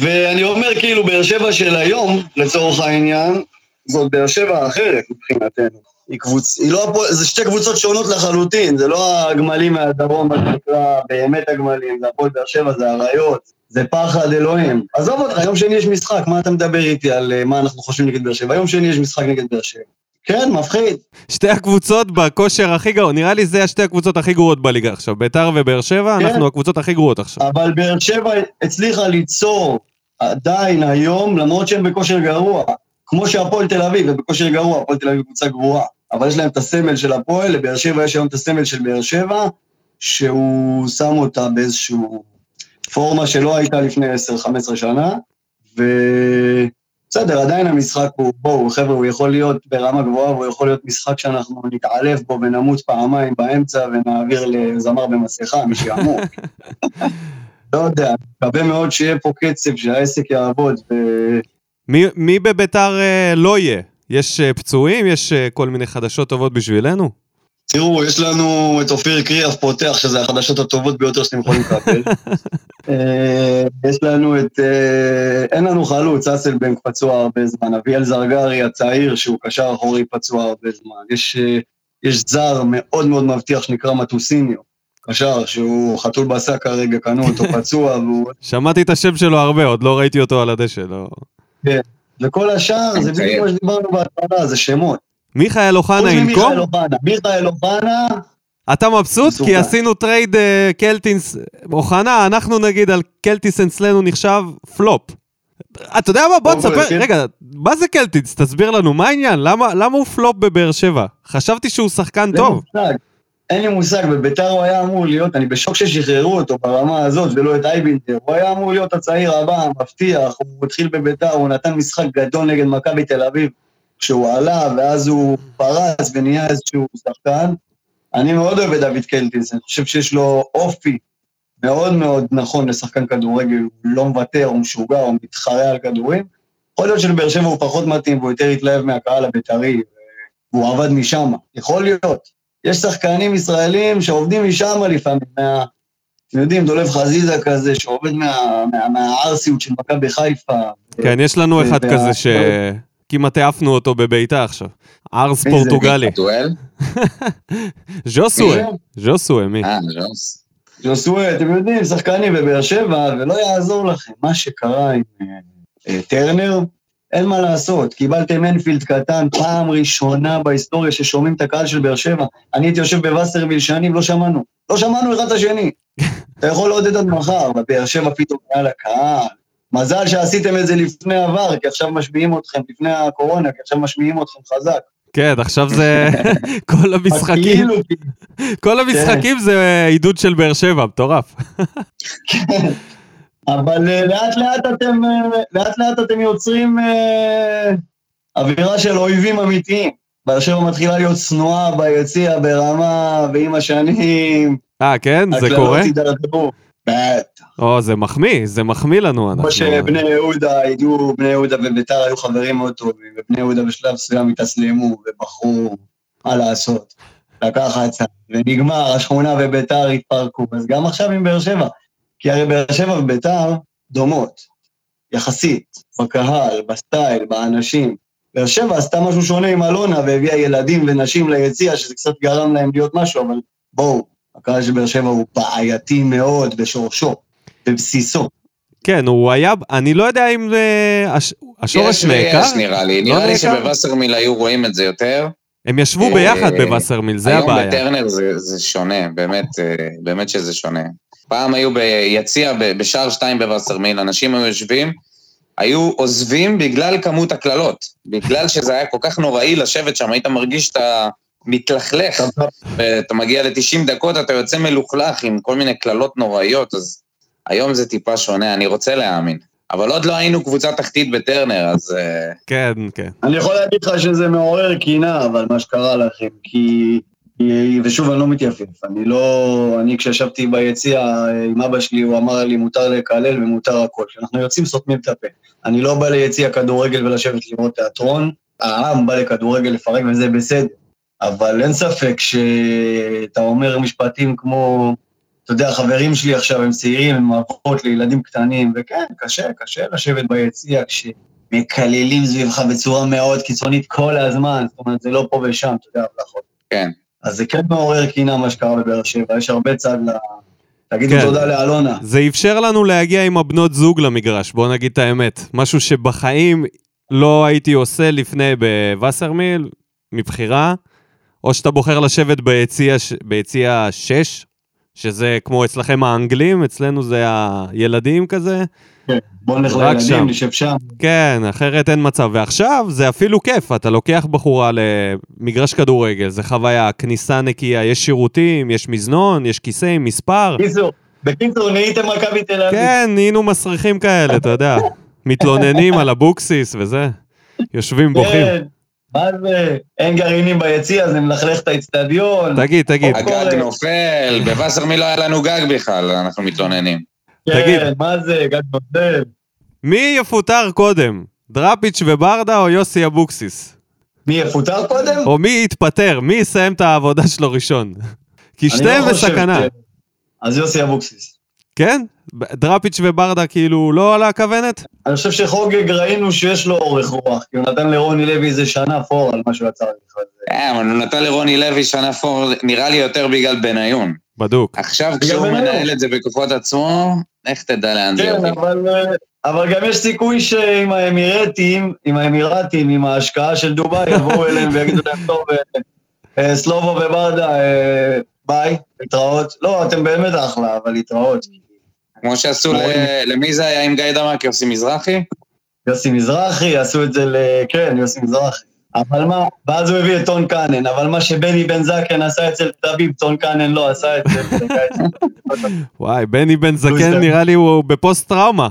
ואני אומר כאילו, באר שבע של היום, לצורך העניין, זאת באר שבע אחרת מבחינתנו. היא קבוצ... היא לא... זה שתי קבוצות שונות לחלוטין, זה לא הגמלים מהדרום, מה שנקרא, באמת הגמלים, זה הפועל באר שבע, זה אריות, זה פחד אלוהים. עזוב אותך, יום שני יש משחק, מה אתה מדבר איתי על אה, מה אנחנו חושבים נגד באר שבע? יום שני יש משחק נגד באר שבע. כן, מפחיד. שתי הקבוצות בכושר הכי גרוע, נראה לי זה השתי הקבוצות הכי גרועות בליגה עכשיו. בית"ר ובאר שבע, כן. אנחנו הקבוצות הכי גרועות עכשיו. אבל באר שבע הצליחה ליצור עדיין היום, למרות שהם בכושר גרוע, כמו שהפועל תל אביב, הם בכושר גרוע, הפועל תל אביב קבוצה גרועה, אבל יש להם את הסמל של הפועל, לבאר שבע יש היום את הסמל של באר שבע, שהוא שם אותה באיזשהו פורמה שלא הייתה לפני 10-15 שנה, ובסדר, עדיין המשחק הוא, בואו, חבר'ה, הוא יכול להיות ברמה גבוהה, והוא יכול להיות משחק שאנחנו נתעלף בו ונמות פעמיים באמצע ונעביר לזמר במסכה, מי שימות. לא יודע, מקווה מאוד שיהיה פה קצב, שהעסק יעבוד, ו... מי- מי בביתר אה, לא יהיה? יש אה, פצועים? יש אה, כל מיני חדשות טובות בשבילנו? תראו, יש לנו את אופיר קריאף פותח, שזה החדשות הטובות ביותר שאתם יכולים לקבל. אה, יש לנו את... אה, אין לנו חלוץ, אסלבנק פצוע הרבה זמן, אביאל זרגרי הצעיר, שהוא קשר אחורי פצוע הרבה זמן. יש, אה, יש זר מאוד מאוד מבטיח שנקרא מטוסיניו, קשר שהוא חתול בשק כרגע, קנו אותו פצוע, והוא... שמעתי את השם שלו הרבה, עוד לא ראיתי אותו על הדשא, לא... וכל השאר, זה בדיוק מה שדיברנו בהתחלה, זה שמות. מיכאל אוחנה ינקום? מיכאל אוחנה, אתה מבסוט? כי עשינו trade אה, קלטינס... אוחנה, אנחנו נגיד על קלטינס אצלנו נחשב פלופ. אתה יודע מה? בוא תספר, כן. רגע, מה זה קלטינס? תסביר לנו, מה העניין? למה למה הוא פלופ בבאר שבע? חשבתי שהוא שחקן טוב. מושג. אין לי מושג, בביתר הוא היה אמור להיות, אני בשוק ששחררו אותו ברמה הזאת ולא את אייבינטר, הוא היה אמור להיות הצעיר הבא, המבטיח, הוא התחיל בביתר, הוא נתן משחק גדול נגד מכבי תל אביב כשהוא עלה, ואז הוא פרץ ונהיה איזשהו שחקן. אני מאוד אוהב את דוד קלטינס, אני חושב שיש לו אופי מאוד מאוד נכון לשחקן כדורגל, הוא לא מוותר, הוא משוגע, הוא מתחרה על כדורים. יכול להיות שלבאר שבע הוא פחות מתאים והוא יותר התלהב מהקהל הבית"רי, והוא עבד משם, יכול להיות. יש שחקנים ישראלים שעובדים משם לפעמים, מה... אתם יודעים, דולב חזיזה כזה, שעובד מה- מה- מהערסיות של מכבי חיפה. כן, יש לנו אחד וה- כזה שכמעט העפנו אותו בביתה עכשיו. ארס איזה פורטוגלי. דואל? ז'וסואה. מי ז'וסואה, מי? אה, ז'וס. ג'וסוי, אתם יודעים, שחקנים בבאר שבע, ולא יעזור לכם. מה שקרה עם אה, טרנר, אין מה לעשות. קיבלתם אנפילד קטן, פעם ראשונה בהיסטוריה ששומעים את הקהל של באר שבע. אני הייתי יושב בווסרוויל שנים, לא שמענו. לא שמענו אחד את השני. אתה יכול לעודד עד מחר, בבאר שבע פתאום היה לקהל. מזל שעשיתם את זה לפני עבר, כי עכשיו משמיעים אתכם, לפני הקורונה, כי עכשיו משמיעים אתכם חזק. כן, עכשיו זה... כל המשחקים, כאילו, כל המשחקים זה עידוד של באר שבע, מטורף. אבל אה, לאט לאט אתם, אה, לאט לאט אתם יוצרים אה, אווירה של אויבים אמיתיים. באר שבע מתחילה להיות צנועה ביציע ברמה, ועם השנים, אה, כן? זה הקללות קורה? הידרדרו. בטח. או, זה מחמיא, זה מחמיא לנו. כמו שבני יהודה ידעו, בני יהודה וביתר היו חברים מאוד טובים, ובני יהודה בשלב מסוים התאסלמו ובחרו מה לעשות. לקחת ונגמר, השכונה וביתר התפרקו. אז גם עכשיו עם באר שבע. כי הרי באר שבע וביתר דומות, יחסית, בקהל, בסטייל, באנשים. באר שבע עשתה משהו שונה עם אלונה והביאה ילדים ונשים ליציע, שזה קצת גרם להם להיות משהו, אבל בואו, הקהל של באר שבע הוא בעייתי מאוד בשורשו, בבסיסו. כן, הוא היה, אני לא יודע אם הש- השורש יש נעקר. ויש נראה לי. לא נראה לי? שבווסרמיל היו רואים את זה יותר. הם ישבו אה, ביחד בווסרמיל, זה היום הבעיה. בטרנר זה, זה שונה, באמת, אה, באמת שזה שונה. פעם היו ביציע בשער שתיים בווסרמיל, אנשים היו יושבים, היו עוזבים בגלל כמות הקללות. בגלל שזה היה כל כך נוראי לשבת שם, היית מרגיש שאתה מתלכלך, ואתה מגיע ל-90 דקות, אתה יוצא מלוכלך עם כל מיני קללות נוראיות, אז היום זה טיפה שונה, אני רוצה להאמין. אבל עוד לא היינו קבוצה תחתית בטרנר, אז... אה, כן, כן. אני יכול להגיד לך שזה מעורר קינה, אבל מה שקרה לכם, כי... כי- ושוב, אני לא מתייפף. אני לא... אני כשישבתי ביציע אה, עם אבא שלי, הוא אמר לי, מותר לקלל ומותר הכל. כשאנחנו יוצאים, סותמים את הפה. אני לא בא ליציע כדורגל ולשבת לראות תיאטרון, העם בא לכדורגל לפרק וזה בסדר. אבל אין ספק שאתה אומר משפטים כמו, אתה יודע, חברים שלי עכשיו הם צעירים, הם אבות לילדים קטנים, וכן, קשה, קשה לשבת ביציע כשמקללים סביבך בצורה מאוד קיצונית כל הזמן, זאת אומרת, זה לא פה ושם, אתה יודע, הבלחות. כן. אז זה כן מעורר קינה מה שקרה בבאר שבע, יש הרבה צד ל... תגידו כן. תודה לאלונה. זה אפשר לנו להגיע עם הבנות זוג למגרש, בוא נגיד את האמת. משהו שבחיים לא הייתי עושה לפני בווסרמיל, מבחירה, או שאתה בוחר לשבת ביציע, ביציע 6, שזה כמו אצלכם האנגלים, אצלנו זה הילדים כזה. כן, בוא נלך שם. לילדים, נשב שם. כן, אחרת אין מצב. ועכשיו זה אפילו כיף, אתה לוקח בחורה למגרש כדורגל, זה חוויה, כניסה נקייה, יש שירותים, יש מזנון, יש כיסא עם מספר. בקיצור, בקיצור, נהייתם מכבי תל אביב. כן, נהיינו מסריחים כאלה, אתה יודע. מתלוננים על אבוקסיס וזה. יושבים, בוכים. כן, מה זה? אין גרעינים ביציע, זה מלכלך את האצטדיון. תגיד, תגיד. הגג נופל, בווסרמיל לא היה לנו גג בכלל, אנחנו מתלוננים. תגיד. כן, מה זה? גג נוזל. מי יפוטר קודם? דראפיץ' וברדה או יוסי אבוקסיס? מי יפוטר קודם? או מי יתפטר? מי יסיים את העבודה שלו ראשון? כי שתיהם לא בסכנה. אז יוסי אבוקסיס. כן? דראפיץ' וברדה כאילו לא על הכוונת? אני חושב שחוגג ראינו שיש לו אורך רוח, כי הוא נתן לרוני לוי איזה שנה פור על מה שהוא יצר לך. כן, אבל הוא נתן לרוני לוי שנה פור, נראה לי יותר בגלל בניון. בדוק. עכשיו כשהוא. מנהל את זה בכוחות עצמו, איך תדע לאן זה כן, יוביל. אבל, אה, אבל גם יש סיכוי שעם האמירטים, עם האמירטים, עם ההשקעה של דובאי, יבואו אליהם ויגידו להם, טוב, אה, אה, סלובו וברדה, ביי, להתראות. לא, אתם באמת אחלה, אבל להתראות. כמו שעשו, ל- למי זה היה עם גיא דמק, יוסי מזרחי? יוסי מזרחי, עשו את זה ל... כן, יוסי מזרחי. אבל מה, ואז הוא הביא את טון קאנן, אבל מה שבני בן זקן עשה אצל תביב, טון קאנן לא עשה את זה. וואי, בני בן זקן. נראה לי הוא בפוסט טראומה.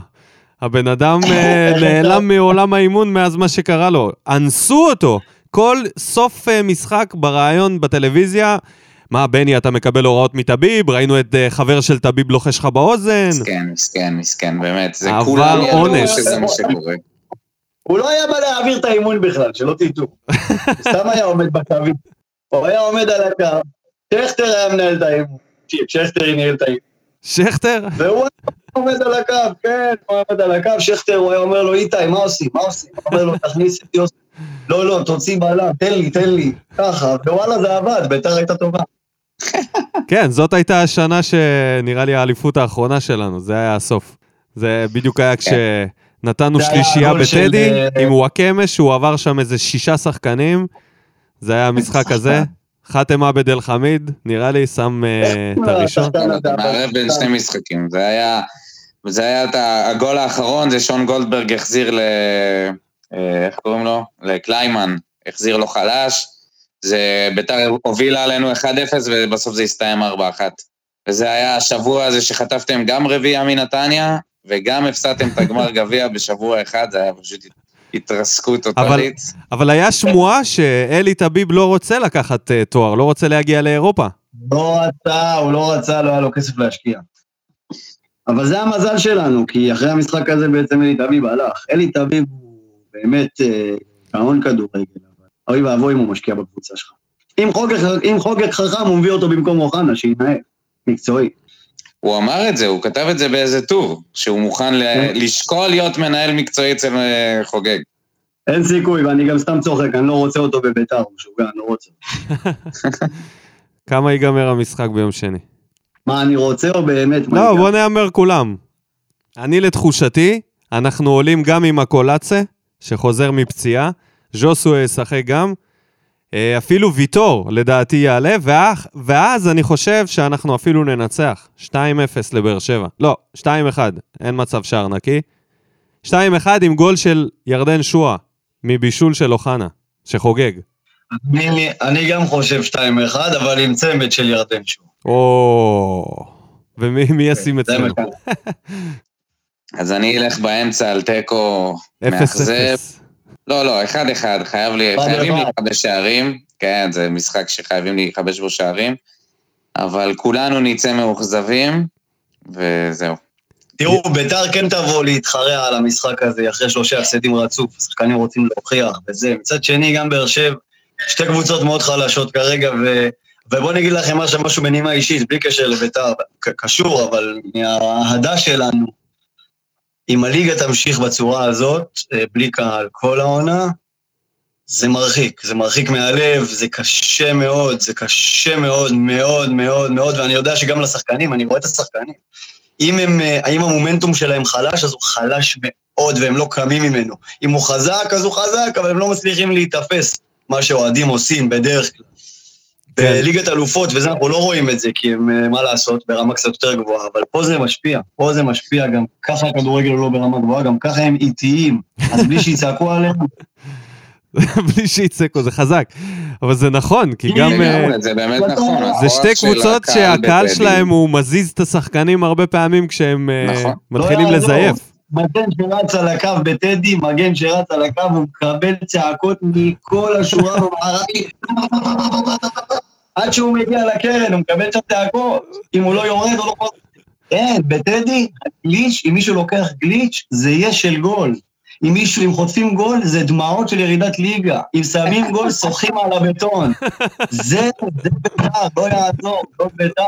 הבן אדם אה, נעלם מעולם האימון מאז מה שקרה לו. אנסו אותו. כל סוף אה, משחק בריאיון בטלוויזיה, מה, בני, אתה מקבל הוראות מטביב? ראינו את אה, חבר של טביב לוחש לך באוזן. מסכן, מסכן, מסכן, באמת. זה כולם ידעו אונס. שזה מה שקורה. הוא לא היה בא להעביר את האימון בכלל, שלא תטעו. הוא סתם היה עומד בקווים. הוא היה עומד על הקו, שכטר היה מנהל את האימון. שכטר ינהל את האימון. שכטר? והוא היה עומד על הקו, כן, הוא היה עומד על הקו, שכטר, הוא היה אומר לו, איתי, מה עושים? מה עושים? הוא אומר לו, תכניס את יוסי. לא, לא, תוציא בלם, תן לי, תן לי. ככה, ווואלה, זה עבד, ביתר הייתה טובה. כן, זאת הייתה השנה שנראה לי האליפות האחרונה שלנו, זה היה הסוף. זה בדיוק היה כשנתנו זה היה שלישייה הגול של, בטדי, אה, עם וואקמה, שהוא עבר שם איזה שישה שחקנים. זה היה המשחק הזה. חאתם עבד אל חמיד, נראה לי, שם אה, את הראשון. הזה, אתה מערב בין שני משחקים. זה היה, זה היה את הגול האחרון, זה שון גולדברג החזיר ל... אה, איך קוראים לו? לקליימן, החזיר לו חלש. זה ביתר הובילה עלינו 1-0 ובסוף זה הסתיים 4-1. וזה היה השבוע הזה שחטפתם גם רביעייה מנתניה, וגם הפסדתם את הגמר גביע בשבוע אחד, זה היה פשוט התרסקות טוטאלית. אבל היה שמועה שאלי טביב לא רוצה לקחת אה, תואר, לא רוצה להגיע לאירופה. לא רצה, הוא לא רצה, לא היה לו כסף להשקיע. אבל זה המזל שלנו, כי אחרי המשחק הזה בעצם אלי תביב הלך. אלי תביב הוא באמת אה, גאון כדורגל, אבל אוי ואבוי אם הוא משקיע בקבוצה שלך. אם חוגג, אם חוגג חכם, הוא מביא אותו במקום אוחנה, שינהל, מקצועי. הוא אמר את זה, הוא כתב את זה באיזה טור, שהוא מוכן ל- לשקול להיות מנהל מקצועי אצל אה, חוגג. אין סיכוי, ואני גם סתם צוחק, אני לא רוצה אותו בביתר, הוא משוגע, אני לא רוצה. כמה ייגמר המשחק ביום שני? מה אני רוצה או באמת? לא, אני- בוא נהמר כולם. אני לתחושתי, אנחנו עולים גם עם הקולאצה, שחוזר מפציעה, ז'וסו ישחק גם, אה, אפילו ויטור לדעתי יעלה, ואז, ואז אני חושב שאנחנו אפילו ננצח. 2-0 לבאר שבע. לא, 2-1, אין מצב שער נקי. 2-1 עם גול של ירדן שואה, מבישול של אוחנה, שחוגג. אני, אני גם חושב 2-1, אבל עם צמד של ירדן שוב. או... ומי מי ישים זה אצלנו? מה- אז אני אלך באמצע על תיקו מאכזב. לא, לא, אחד אחד, חייב לי, חייבים. להיכבש שערים. כן, זה משחק שחייבים להיכבש בו שערים. אבל כולנו נצא מאוכזבים, וזהו. תראו, ביתר כן תבוא להתחרע על המשחק הזה אחרי שלושה הפסדים רצוף, השחקנים רוצים להוכיח וזה. מצד שני, גם באר שבע, שתי קבוצות מאוד חלשות כרגע, ו... ובואו אני אגיד לכם משהו, משהו בנימה אישית, בלי קשר לביתר, קשור, אבל מהאהדה שלנו, אם הליגה תמשיך בצורה הזאת, אה, בלי קהל כל העונה, זה מרחיק, זה מרחיק מהלב, זה קשה מאוד, זה קשה מאוד, מאוד, מאוד, מאוד, ואני יודע שגם לשחקנים, אני רואה את השחקנים. אם, הם, אה, האם המומנטום שלהם חלש, אז הוא חלש מאוד והם לא קמים ממנו. אם הוא חזק, אז הוא חזק, אבל הם לא מצליחים להיתפס, מה שאוהדים עושים בדרך כלל. כן. בליגת אלופות, וזה, אנחנו לא רואים את זה, כי הם, אה, מה לעשות, ברמה קצת יותר גבוהה, אבל פה זה משפיע, פה זה משפיע, גם ככה הכדורגל הוא לא ברמה גבוהה, גם ככה הם איטיים, אז בלי שיצעקו עליהם, בלי שיצעקו, זה חזק. אבל זה נכון, כי גם... אה, זה באמת נכון. זה שתי קבוצות הקהל שהקהל. שלהם הוא מזיז את השחקנים הרבה פעמים כשהם אה, נכון. מתחילים לא יעזור. לזייף. מגן שרץ על הקו בטדי, מגן שרץ על הקו, הוא מקבל צעקות מכל השורה במערבית. עד שהוא מגיע לקרן, הוא מקבל שם צעקות. אם הוא לא יורד, הוא לא יכול... כן, בטדי, גליץ', אם מישהו לוקח גליץ', זה יהיה של גול. אם מישהו, אם חוטפים גול, זה דמעות של ירידת ליגה. אם שמים גול, שוחים על הבטון. זה, זה בית"ר, לא יעזור, לא בית"ר.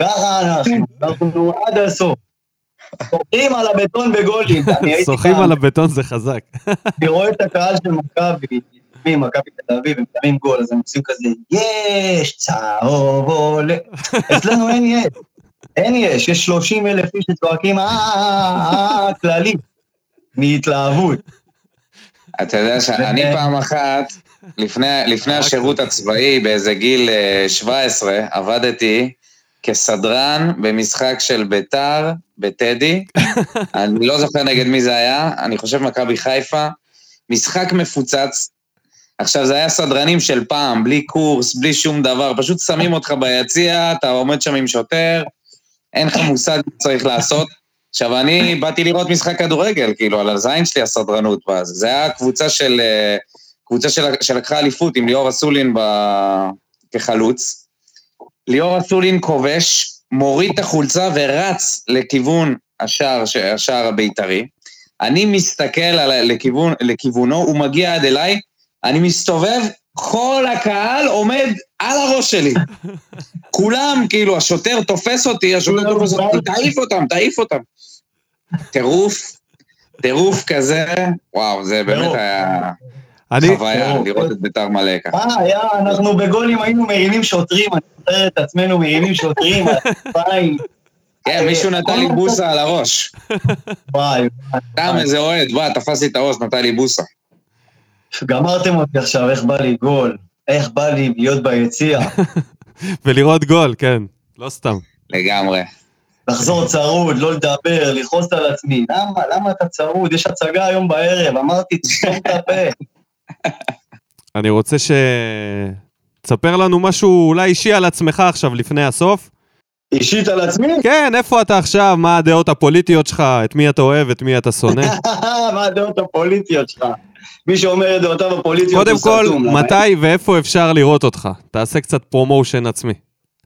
ככה אנחנו, אנחנו עד הסוף. שוחים על הבטון בגולים. שוחים על הבטון זה חזק. אני רואה את הקהל של מכבי, מכבי תל אביב, הם שמים גול, אז הם עושים כזה, יש, צהוב עולה. אצלנו אין יש. אין יש, יש 30 אלף איש שצועקים, אה, כללי. מהתלהבות. אתה יודע שאני ו- פעם אחת, לפני, לפני השירות הצבאי, באיזה גיל 17, עבדתי כסדרן במשחק של ביתר, בטדי. אני לא זוכר נגד מי זה היה, אני חושב מכבי חיפה. משחק מפוצץ. עכשיו, זה היה סדרנים של פעם, בלי קורס, בלי שום דבר, פשוט שמים אותך ביציע, אתה עומד שם עם שוטר, אין לך מושג מה צריך לעשות. עכשיו, אני באתי לראות משחק כדורגל, כאילו, על הזין שלי הסדרנות. זה היה קבוצה של... אה, קבוצה של, שלקחה אליפות עם ליאור אסולין ב... כחלוץ. ליאור אסולין כובש, מוריד את החולצה ורץ לכיוון השער, השער הבית"רי. אני מסתכל על, לכיוון, לכיוונו, הוא מגיע עד אליי, אני מסתובב, כל הקהל עומד על הראש שלי. כולם, כאילו, השוטר תופס אותי, השוטר תופס אותי, תעיף אותם, תעיף אותם. טירוף, טירוף כזה, וואו, זה באמת. היה אני, חוויה. לראות את בית"ר מלא ככה. אה, היה, אנחנו בגולים היינו מרימים שוטרים, אני זוכר את עצמנו מרימים שוטרים, הכתפיים. כן, מישהו נתן לי בוסה על הראש. וואי, סתם איזה אוהד, בא, תפס לי את הראש, נתן לי בוסה. גמרתם אותי עכשיו, איך בא לי גול. איך בא לי להיות ביציע. ולראות גול, כן. לא סתם. לגמרי. לחזור צרוד, לא לדבר, לכעוס על עצמי. למה? למה אתה צרוד? יש הצגה היום בערב, אמרתי, תסתום את הפה. אני רוצה ש... תספר לנו משהו אולי אישי על עצמך עכשיו, לפני הסוף. אישית על עצמי? כן, איפה אתה עכשיו? מה הדעות הפוליטיות שלך? את מי אתה אוהב? את מי אתה שונא? מה הדעות הפוליטיות שלך? מי שאומר את דעותיו הפוליטיות קודם הוא כל, סתום. למה? מתי ואיפה אפשר לראות אותך? תעשה קצת promotion עצמי.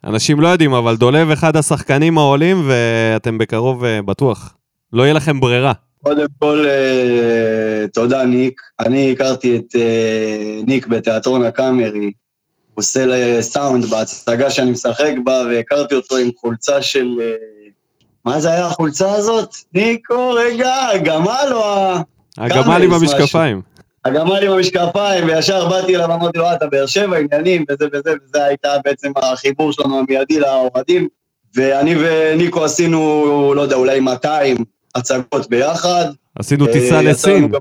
אנשים לא יודעים, אבל דולב אחד השחקנים העולים, ואתם בקרוב אה, בטוח. לא יהיה לכם ברירה. קודם כל, אה, תודה ניק. אני הכרתי את אה, ניק בתיאטרון הקאמרי. הוא עושה לי סאונד בהצגה שאני משחק בה, והכרתי אותו עם חולצה של... מה זה היה החולצה הזאת? ניקו, רגע, הגמל או ה... הגמל עם. המשקפיים. הגמל עם המשקפיים, וישר באתי אליו ואמרתי לו, "אה, אתה באר שבע, עניינים, וזה וזה, וזה הייתה בעצם החיבור שלנו המיידי לאוהדים. ואני וניקו עשינו, לא יודע, אולי 200 הצגות ביחד. עשינו אה, טיסה לסין.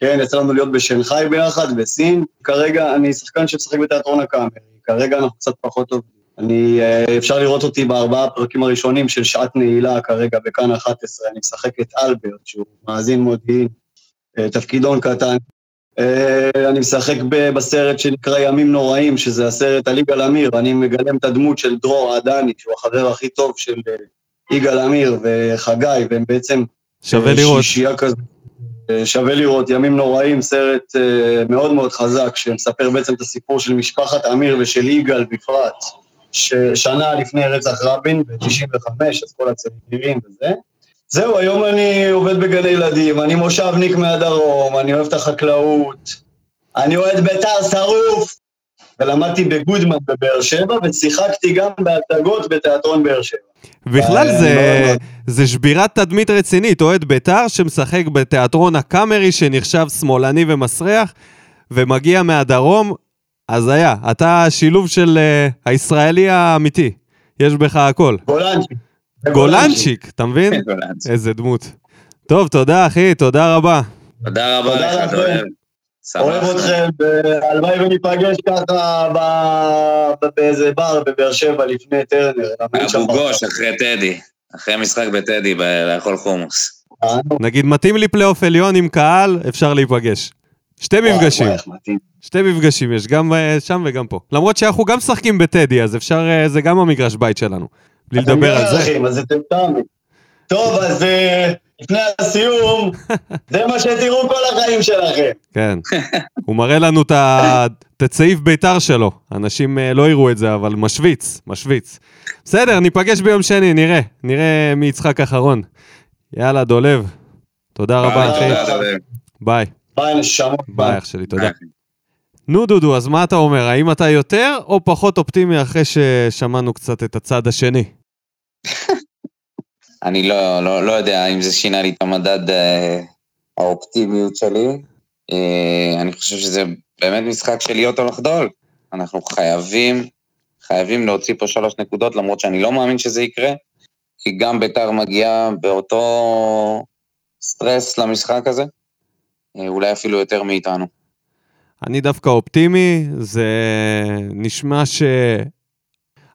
כן, יצא לנו להיות בשנגחאי ביחד, בסין. כרגע אני שחקן שמשחק בתיאטרון הקאמרי, כרגע אנחנו קצת פחות טובים. אני, אה, אפשר לראות אותי בארבעה הפרקים הראשונים של שעת נעילה כרגע בכאן 11, אני משחק את אלברט, שהוא מאזין מודיעין, תפקידון קטן. אה, אני משחק בסרט שנקרא ימים נוראים, שזה הסרט על יגאל עמיר, אני מגלם את הדמות של דרור עדני, שהוא החבר הכי טוב של אה, יגאל עמיר וחגי, והם בעצם שווה לראות. שישייה כזה. אה, שווה לראות, ימים נוראים, סרט אה, מאוד מאוד חזק, שמספר בעצם את הסיפור של משפחת אמיר ושל יגאל בפרט, ששנה לפני רצח רבין, ב-95, אז כל הצעירים וזה. זהו, היום אני עובד בגני ילדים, אני מושבניק מהדרום, אני אוהב את החקלאות, אני אוהד בית"ר שרוף, ולמדתי בגודמן בבאר שבע, ושיחקתי גם בהצגות בתיאטרון באר שבע. בכלל אה, זה. זה שבירת תדמית רצינית, אוהד בית"ר שמשחק בתיאטרון הקאמרי שנחשב שמאלני ומסריח, ומגיע מהדרום, אז היה, אתה השילוב של uh, הישראלי האמיתי, יש בך הכל. גולנצ'יק. גולנצ'יק, אתה מבין? גולנצ'יק. איזה דמות. טוב, תודה אחי, תודה רבה. תודה רבה לך. דולב. אוהב אתכם, והלוואי וניפגש ככה ב- ב- באיזה בר בבאר שבע לפני טרנר. אבו גוש אחרי טדי. אחרי משחק בטדי, ב- לאכול חומוס. נגיד, מתאים לי פלייאוף עליון עם קהל, אפשר להיפגש. שתי מפגשים. שתי מפגשים יש, גם אה, שם וגם פה. למרות שאנחנו גם משחקים בטדי, אז אפשר, אה, זה גם המגרש בית שלנו. בלי לדבר על זה. אז אתם תאמין. טוב, אז אה, לפני הסיום, זה מה שתראו כל החיים שלכם. כן. הוא מראה לנו את הצעיף בית"ר שלו. אנשים אה, לא יראו את זה, אבל משוויץ, משוויץ. בסדר, ניפגש ביום שני, נראה. נראה מי יצחק אחרון. יאללה, דולב. תודה רבה, אחי. ביי. ביי, נשמות. ביי, אח שלי, תודה. נו, דודו, אז מה אתה אומר? האם אתה יותר או פחות אופטימי אחרי ששמענו קצת את הצד השני? אני לא, לא, לא יודע אם זה שינה לי את המדד אה, האופטימיות שלי. אה, אני חושב שזה באמת משחק של להיות או לחדול. אנחנו חייבים, חייבים להוציא פה שלוש נקודות, למרות שאני לא מאמין שזה יקרה, כי גם ביתר מגיעה באותו סטרס למשחק הזה, אה, אולי אפילו יותר מאיתנו. אני דווקא אופטימי, זה נשמע ש...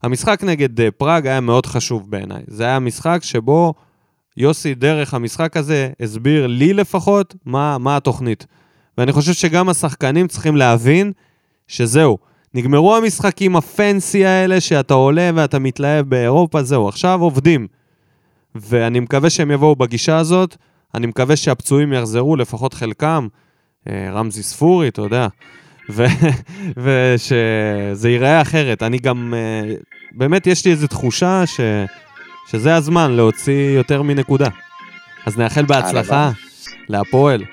המשחק נגד אה, פראג היה מאוד חשוב בעיניי. זה היה משחק שבו יוסי, דרך המשחק הזה, הסביר לי לפחות מה, מה התוכנית. ואני חושב שגם השחקנים צריכים להבין שזהו, נגמרו המשחקים הפנסי האלה שאתה עולה ואתה מתלהב באירופה, זהו, עכשיו עובדים. ואני מקווה שהם יבואו בגישה הזאת, אני מקווה שהפצועים יחזרו, לפחות חלקם. אה, רמזי ספורי, אתה יודע. ושזה ייראה אחרת. אני גם, אה, באמת יש לי איזו תחושה ש... שזה הזמן להוציא יותר מנקודה. אז נאחל בהצלחה להפועל.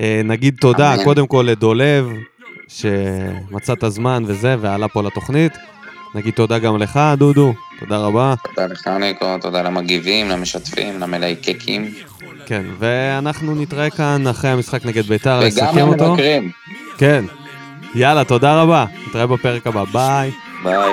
אה, נגיד תודה אמן. קודם כל לדולב, שמצא את הזמן וזה, ועלה פה לתוכנית. נגיד תודה גם לך, דודו, תודה רבה. תודה לך, ניקו, תודה למגיבים, למשתפים, למלהיקקים, כן, ואנחנו נתראה כאן אחרי המשחק נגד ביתר, וגם לסכם אותו. למבקרים. כן. יאללה, תודה רבה. נתראה בפרק הבא, ביי. ביי.